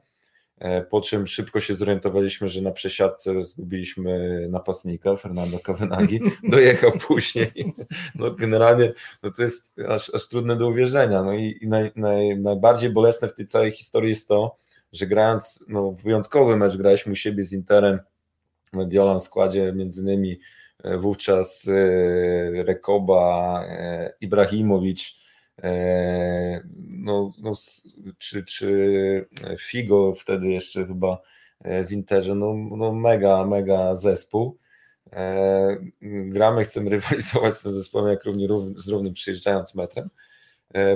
e, po czym szybko się zorientowaliśmy, że na przesiadce zgubiliśmy napastnika, Fernando Cavenaghi, [LAUGHS] dojechał później. No generalnie no to jest aż, aż trudne do uwierzenia. No i, i naj, naj, najbardziej bolesne w tej całej historii jest to, że grając no, wyjątkowy mecz, graliśmy u siebie z Interem, Mediolan w składzie między innymi e, wówczas e, Rekoba, e, Ibrahimowicz, no, no, czy, czy Figo wtedy jeszcze chyba w Interze, no, no mega, mega zespół. Gramy, chcemy [LAUGHS] rywalizować z tym zespołem jak równie, z równym przyjeżdżając metrem.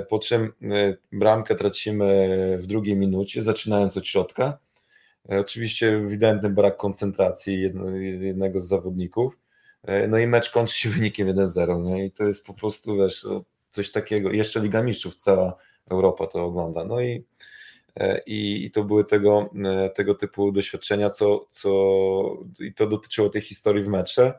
Po czym bramkę tracimy w drugiej minucie, zaczynając od środka. Oczywiście ewidentny brak koncentracji jednego z zawodników. No i mecz kończy się [LAUGHS] wynikiem 1-0. Nie? I to jest po prostu wiesz, coś takiego. Jeszcze Liga Mistrzów, cała Europa to ogląda. No i E, i, i to były tego, e, tego typu doświadczenia, co, co i to dotyczyło tej historii w mecze.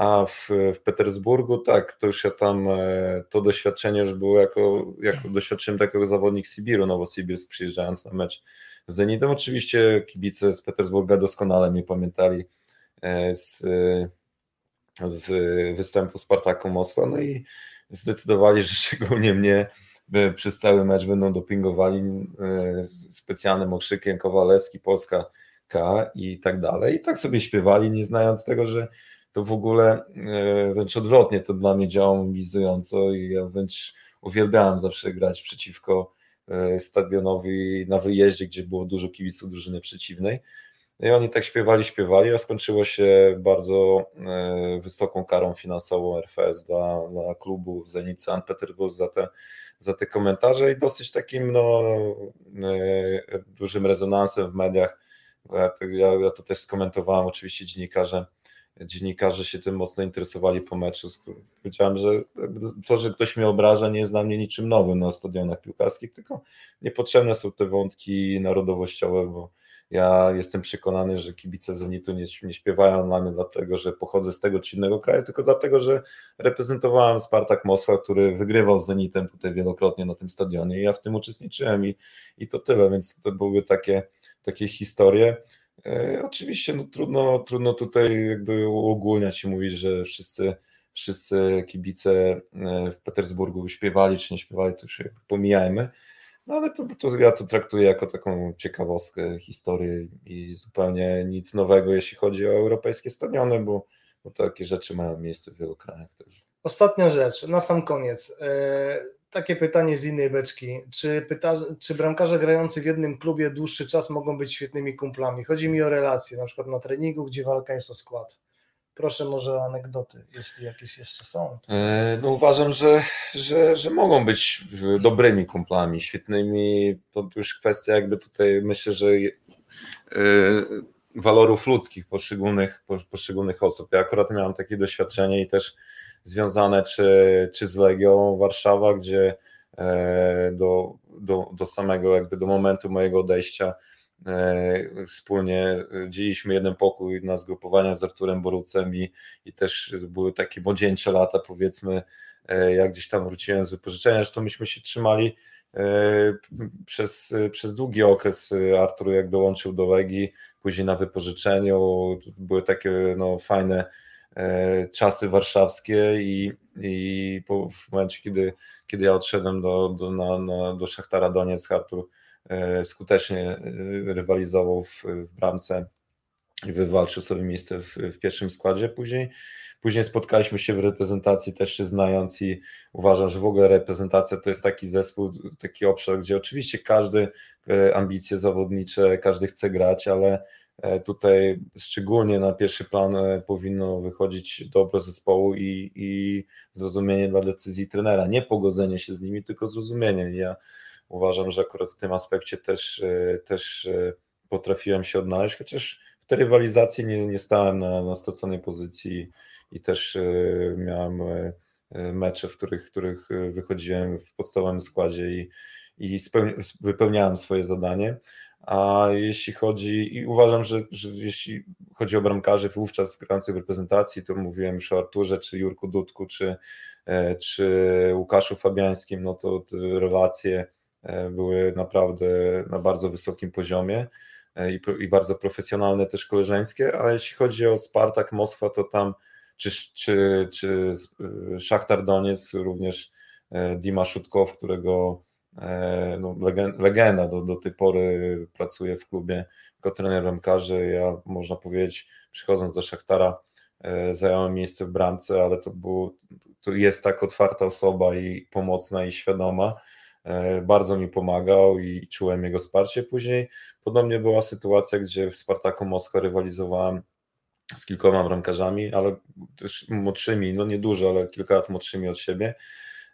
A w, w Petersburgu, tak, to już ja tam, e, to doświadczenie już było jako, jako doświadczyłem takiego zawodnik Sibiru, Nowosibirsk przyjeżdżając na mecz z Zenitem. Oczywiście kibice z Petersburga doskonale mnie pamiętali z, z występu Spartaku Moskwa, no i zdecydowali, [LAUGHS] że szczególnie mnie przez cały mecz będą dopingowali e, specjalnym okrzykiem Kowalewski, Polska K i tak dalej. I tak sobie śpiewali, nie znając tego, że to w ogóle e, wręcz odwrotnie to dla mnie działało mobilizująco i ja wręcz uwielbiałem zawsze grać przeciwko e, stadionowi na wyjeździe, gdzie było dużo kibiców drużyny przeciwnej. I oni tak śpiewali, śpiewali, a skończyło się bardzo wysoką karą finansową RFS dla, dla klubu Zenit Sankt Petersburg za te za te komentarze i dosyć takim no, e, dużym rezonansem w mediach. Ja ja, to też skomentowałem, oczywiście dziennikarze, dziennikarze się tym mocno interesowali po meczu. Powiedziałem, że to, że ktoś mnie obraża, nie jest dla mnie niczym nowym na stadionach piłkarskich, tylko niepotrzebne są te wątki narodowościowe, bo ja jestem przekonany, że kibice Zenitu nie, nie śpiewają dla mnie dlatego, że pochodzę z tego czy innego kraju, tylko dlatego, że reprezentowałem Spartak Moskwa, który wygrywał z Zenitem tutaj wielokrotnie na tym stadionie i ja w tym uczestniczyłem i, i to tyle, więc to były takie, takie historie. E, oczywiście no, trudno, trudno tutaj jakby uogólniać i mówić, że wszyscy wszyscy kibice e, w Petersburgu śpiewali czy nie śpiewali, to już pomijajmy. No ale to, to ja to traktuję jako taką ciekawostkę historii i zupełnie nic nowego, jeśli chodzi o europejskie stadiony, bo, bo takie rzeczy mają miejsce w wielu krajach też. Ostatnia rzecz, na sam koniec. E, takie pytanie z innej beczki. Czy, pyta, czy bramkarze grający w jednym klubie dłuższy czas mogą być świetnymi kumplami? Chodzi mi o relacje, na przykład na treningu, gdzie walka jest o skład. Proszę może anegdoty, jeśli jakieś jeszcze są. E, no uważam, że, że, że mogą być dobrymi kumplami, świetnymi. To już kwestia jakby tutaj myślę, że e, walorów ludzkich poszczególnych, poszczególnych osób. Ja akurat miałem takie doświadczenie i też związane czy, czy z Legią Warszawa, gdzie e, do, do, do samego jakby do momentu mojego odejścia E, wspólnie dzieliśmy jeden pokój na zgrupowaniach z Arturem Borucem i, i też były takie młodzieńcze lata powiedzmy, e, jak gdzieś tam wróciłem z wypożyczenia, zresztą myśmy się trzymali przez, przez długi okres Artur jak dołączył do Legii, później na wypożyczeniu, były takie no, fajne czasy warszawskie i, i w momencie, kiedy, kiedy ja odszedłem do, do, na, na, do Szachtara Donieck, Artur E, skutecznie e, rywalizował w, w bramce i wywalczył sobie miejsce w, w, pierwszym składzie. Później, później spotkaliśmy się w reprezentacji też się znając i uważam, że w ogóle reprezentacja to jest taki zespół, taki obszar, gdzie oczywiście każdy e, ambicje zawodnicze, każdy chce grać, ale tutaj szczególnie na pierwszy plan powinno wychodzić dobro zespołu i, i zrozumienie dla decyzji trenera, nie pogodzenie się z nimi, tylko zrozumienie. Ja uważam, że akurat w tym aspekcie też, e, też e, potrafiłem się odnaleźć, chociaż w tej rywalizacji nie, nie stałem na, na straconej pozycji i też e, miałem mecze, w których, w których wychodziłem w podstawowym składzie i, i wypełniałem swoje zadanie. A jeśli chodzi, i uważam, że, że jeśli chodzi o bramkarzy wówczas grających w reprezentacji, to mówiłem już o Arturze, czy Jurku Dudku, czy, czy Łukaszu Fabiańskim, no to relacje E, były naprawdę na bardzo wysokim poziomie e, i, i bardzo profesjonalne też koleżeńskie, a jeśli chodzi o Spartak Moskwa, to tam czy, czy, czy e, Szachtar Doniec, również Dima Szutkow, którego no, legenda do, do tej pory pracuje w klubie jako trener bramkarzy. Ja można powiedzieć, przychodząc do Szachtara, zająłem miejsce w bramce, ale to, był, to jest tak otwarta osoba i pomocna i świadoma, E, bardzo mi pomagał i czułem jego wsparcie. Później podobnie była sytuacja, gdzie w Spartaku Moskwa rywalizowałem z kilkoma bramkarzami, ale też młodszymi, no nie dużo, ale kilka lat młodszymi od siebie.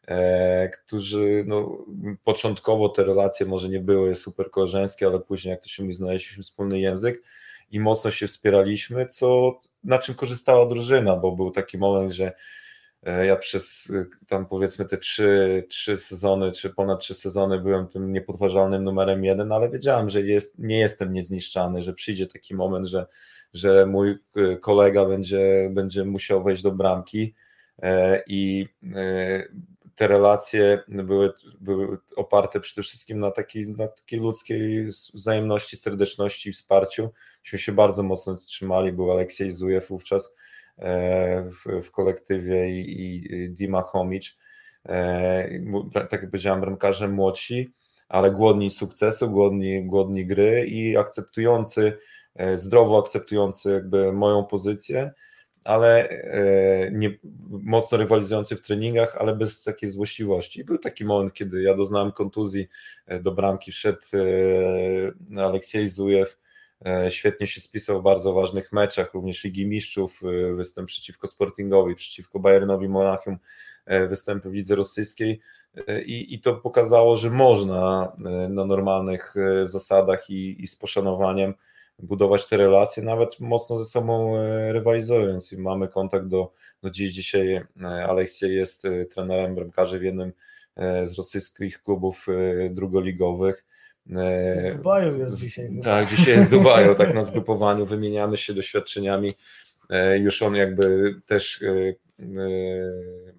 E, którzy no, początkowo te relacje może nie były super koleżeńskie, ale później jak to się mówi, znaleźliśmy wspólny język i mocno się wspieraliśmy, co, na czym korzystała drużyna, bo był taki moment, że e, ja przez e, tam powiedzmy te trzy, trzy sezony, czy ponad trzy sezony byłem tym niepodważalnym numerem jeden, ale wiedziałem, że jest, nie jestem niezniszczany, że przyjdzie taki moment, że, że mój kolega będzie, będzie musiał wejść do bramki i te relacje były, były oparte przede wszystkim na takiej, na takiej ludzkiej wzajemności, serdeczności i wsparciu. Myśmy się bardzo mocno trzymali, był Aleksiej Zujew wówczas e, w, w kolektywie i, i Dima Homicz, e, tak jak powiedziałem, bramkarze młodsi, ale głodni sukcesu, głodni, głodni gry i akceptujący, e, zdrowo akceptujący jakby moją pozycję, ale e, nie, mocno rywalizujący w treningach, ale bez takiej złośliwości. Był taki moment, kiedy ja doznałem kontuzji e, do bramki, wszedł e, Aleksiej Zujew, świetnie się spisał w bardzo ważnych meczach, również Ligi Mistrzów, występ przeciwko Sportingowi, przeciwko Bayernowi Monachium, występy w lidze rosyjskiej i, i to pokazało, że można na normalnych zasadach i, i z poszanowaniem budować te relacje, nawet mocno ze sobą e, rywalizując i mamy kontakt do, do dziś dzisiaj e, Aleksiej jest e, trenerem bramkarzy w jednym z rosyjskich klubów drugoligowych. W Dubaju jest dzisiaj. Tak, dzisiaj jest w Dubaju, tak na [LAUGHS] zgrupowaniu, wymieniamy się doświadczeniami. Już on jakby też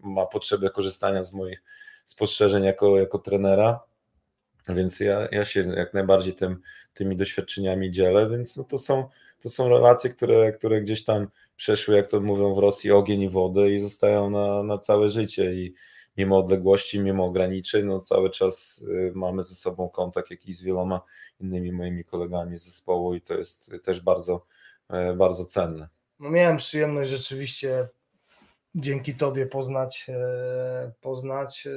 ma potrzebę korzystania z moich spostrzeżeń jako, jako trenera, więc ja, ja się jak najbardziej tym, tymi doświadczeniami dzielę, więc no to, są, to są relacje, które, które gdzieś tam przeszły, jak to mówią w Rosji, ogień i wodę i zostają na, na całe życie i mimo odległości, mimo ograniczeń, no cały czas y, mamy ze sobą kontakt jakiś z wieloma innymi moimi kolegami z zespołu i to jest też bardzo, e, bardzo cenne. No miałem przyjemność rzeczywiście dzięki tobie poznać e, poznać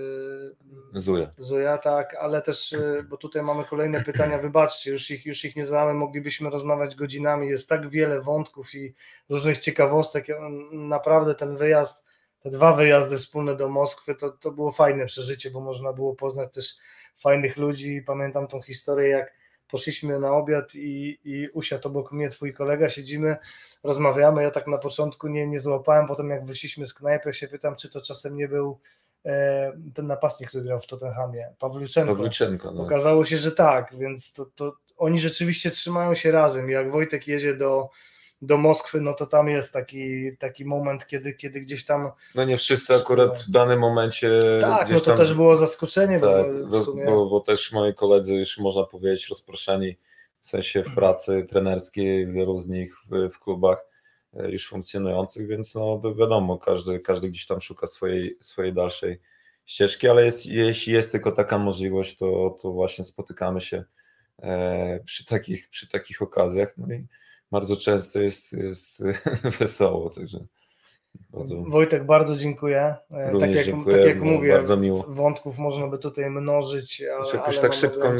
e, Zuja. Zuja, tak, ale też, e, bo tutaj mamy kolejne pytania, wybaczcie, już ich, już ich nie znamy, moglibyśmy rozmawiać godzinami, jest tak wiele wątków i różnych ciekawostek, naprawdę ten wyjazd, te dwa wyjazdy wspólne do Moskwy, to, to było fajne przeżycie, bo można było poznać też fajnych ludzi, pamiętam tą historię, jak poszliśmy na obiad i, i usiadł obok mnie twój kolega, siedzimy, rozmawiamy, ja tak na początku nie, nie złapałem, potem jak wyszliśmy z knajpy, się pytam, czy to czasem nie był e, ten napastnik, który grał w Tottenhamie, Pawliczenko. Pawliczenko no. Okazało się, że tak, więc to, to oni rzeczywiście trzymają się razem. Jak Wojtek jedzie do do Moskwy, no to tam jest taki, taki moment, kiedy, kiedy gdzieś tam. No nie wszyscy akurat w danym momencie. Tak, no to tam... też było zaskoczenie, tak, bo, sumie... bo, bo, też moi koledzy już można powiedzieć rozproszeni w sensie w pracy trenerskiej, wielu z nich w, w klubach e, już funkcjonujących, więc no wiadomo, każdy, każdy gdzieś tam szuka swojej, swojej dalszej ścieżki, ale jest, jeśli jest tylko taka możliwość, to, to właśnie spotykamy się e, przy, takich, przy takich okazjach. No i bardzo często jest, jest [LAUGHS] wesoło. Także bardzo... Wojtek, bardzo dziękuję. E, tak jak, dziękuję, tak jak mówię, bardzo miło. wątków można by tutaj mnożyć. Ale, jakoś tak szybko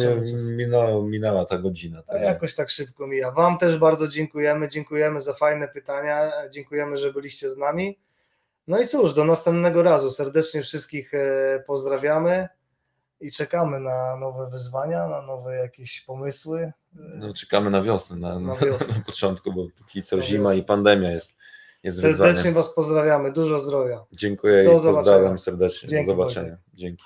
minęła, minęła ta godzina. Tak? Jakoś tak szybko mija. Wam też bardzo dziękujemy. Dziękujemy za fajne pytania. Dziękujemy, że byliście z nami. No i cóż, do następnego razu. Serdecznie wszystkich e, pozdrawiamy i czekamy na nowe wyzwania, na nowe jakieś pomysły. No, czekamy na wiosnę, na, na, wiosnę. na [LAUGHS] początku, bo póki co na zima wiosnę. i pandemia jest, jest Serdecznie wyzwaniem. Was pozdrawiamy, dużo zdrowia. Dziękuję Do i pozdrawiam serdecznie. Dzięki, Do zobaczenia. Dzięki.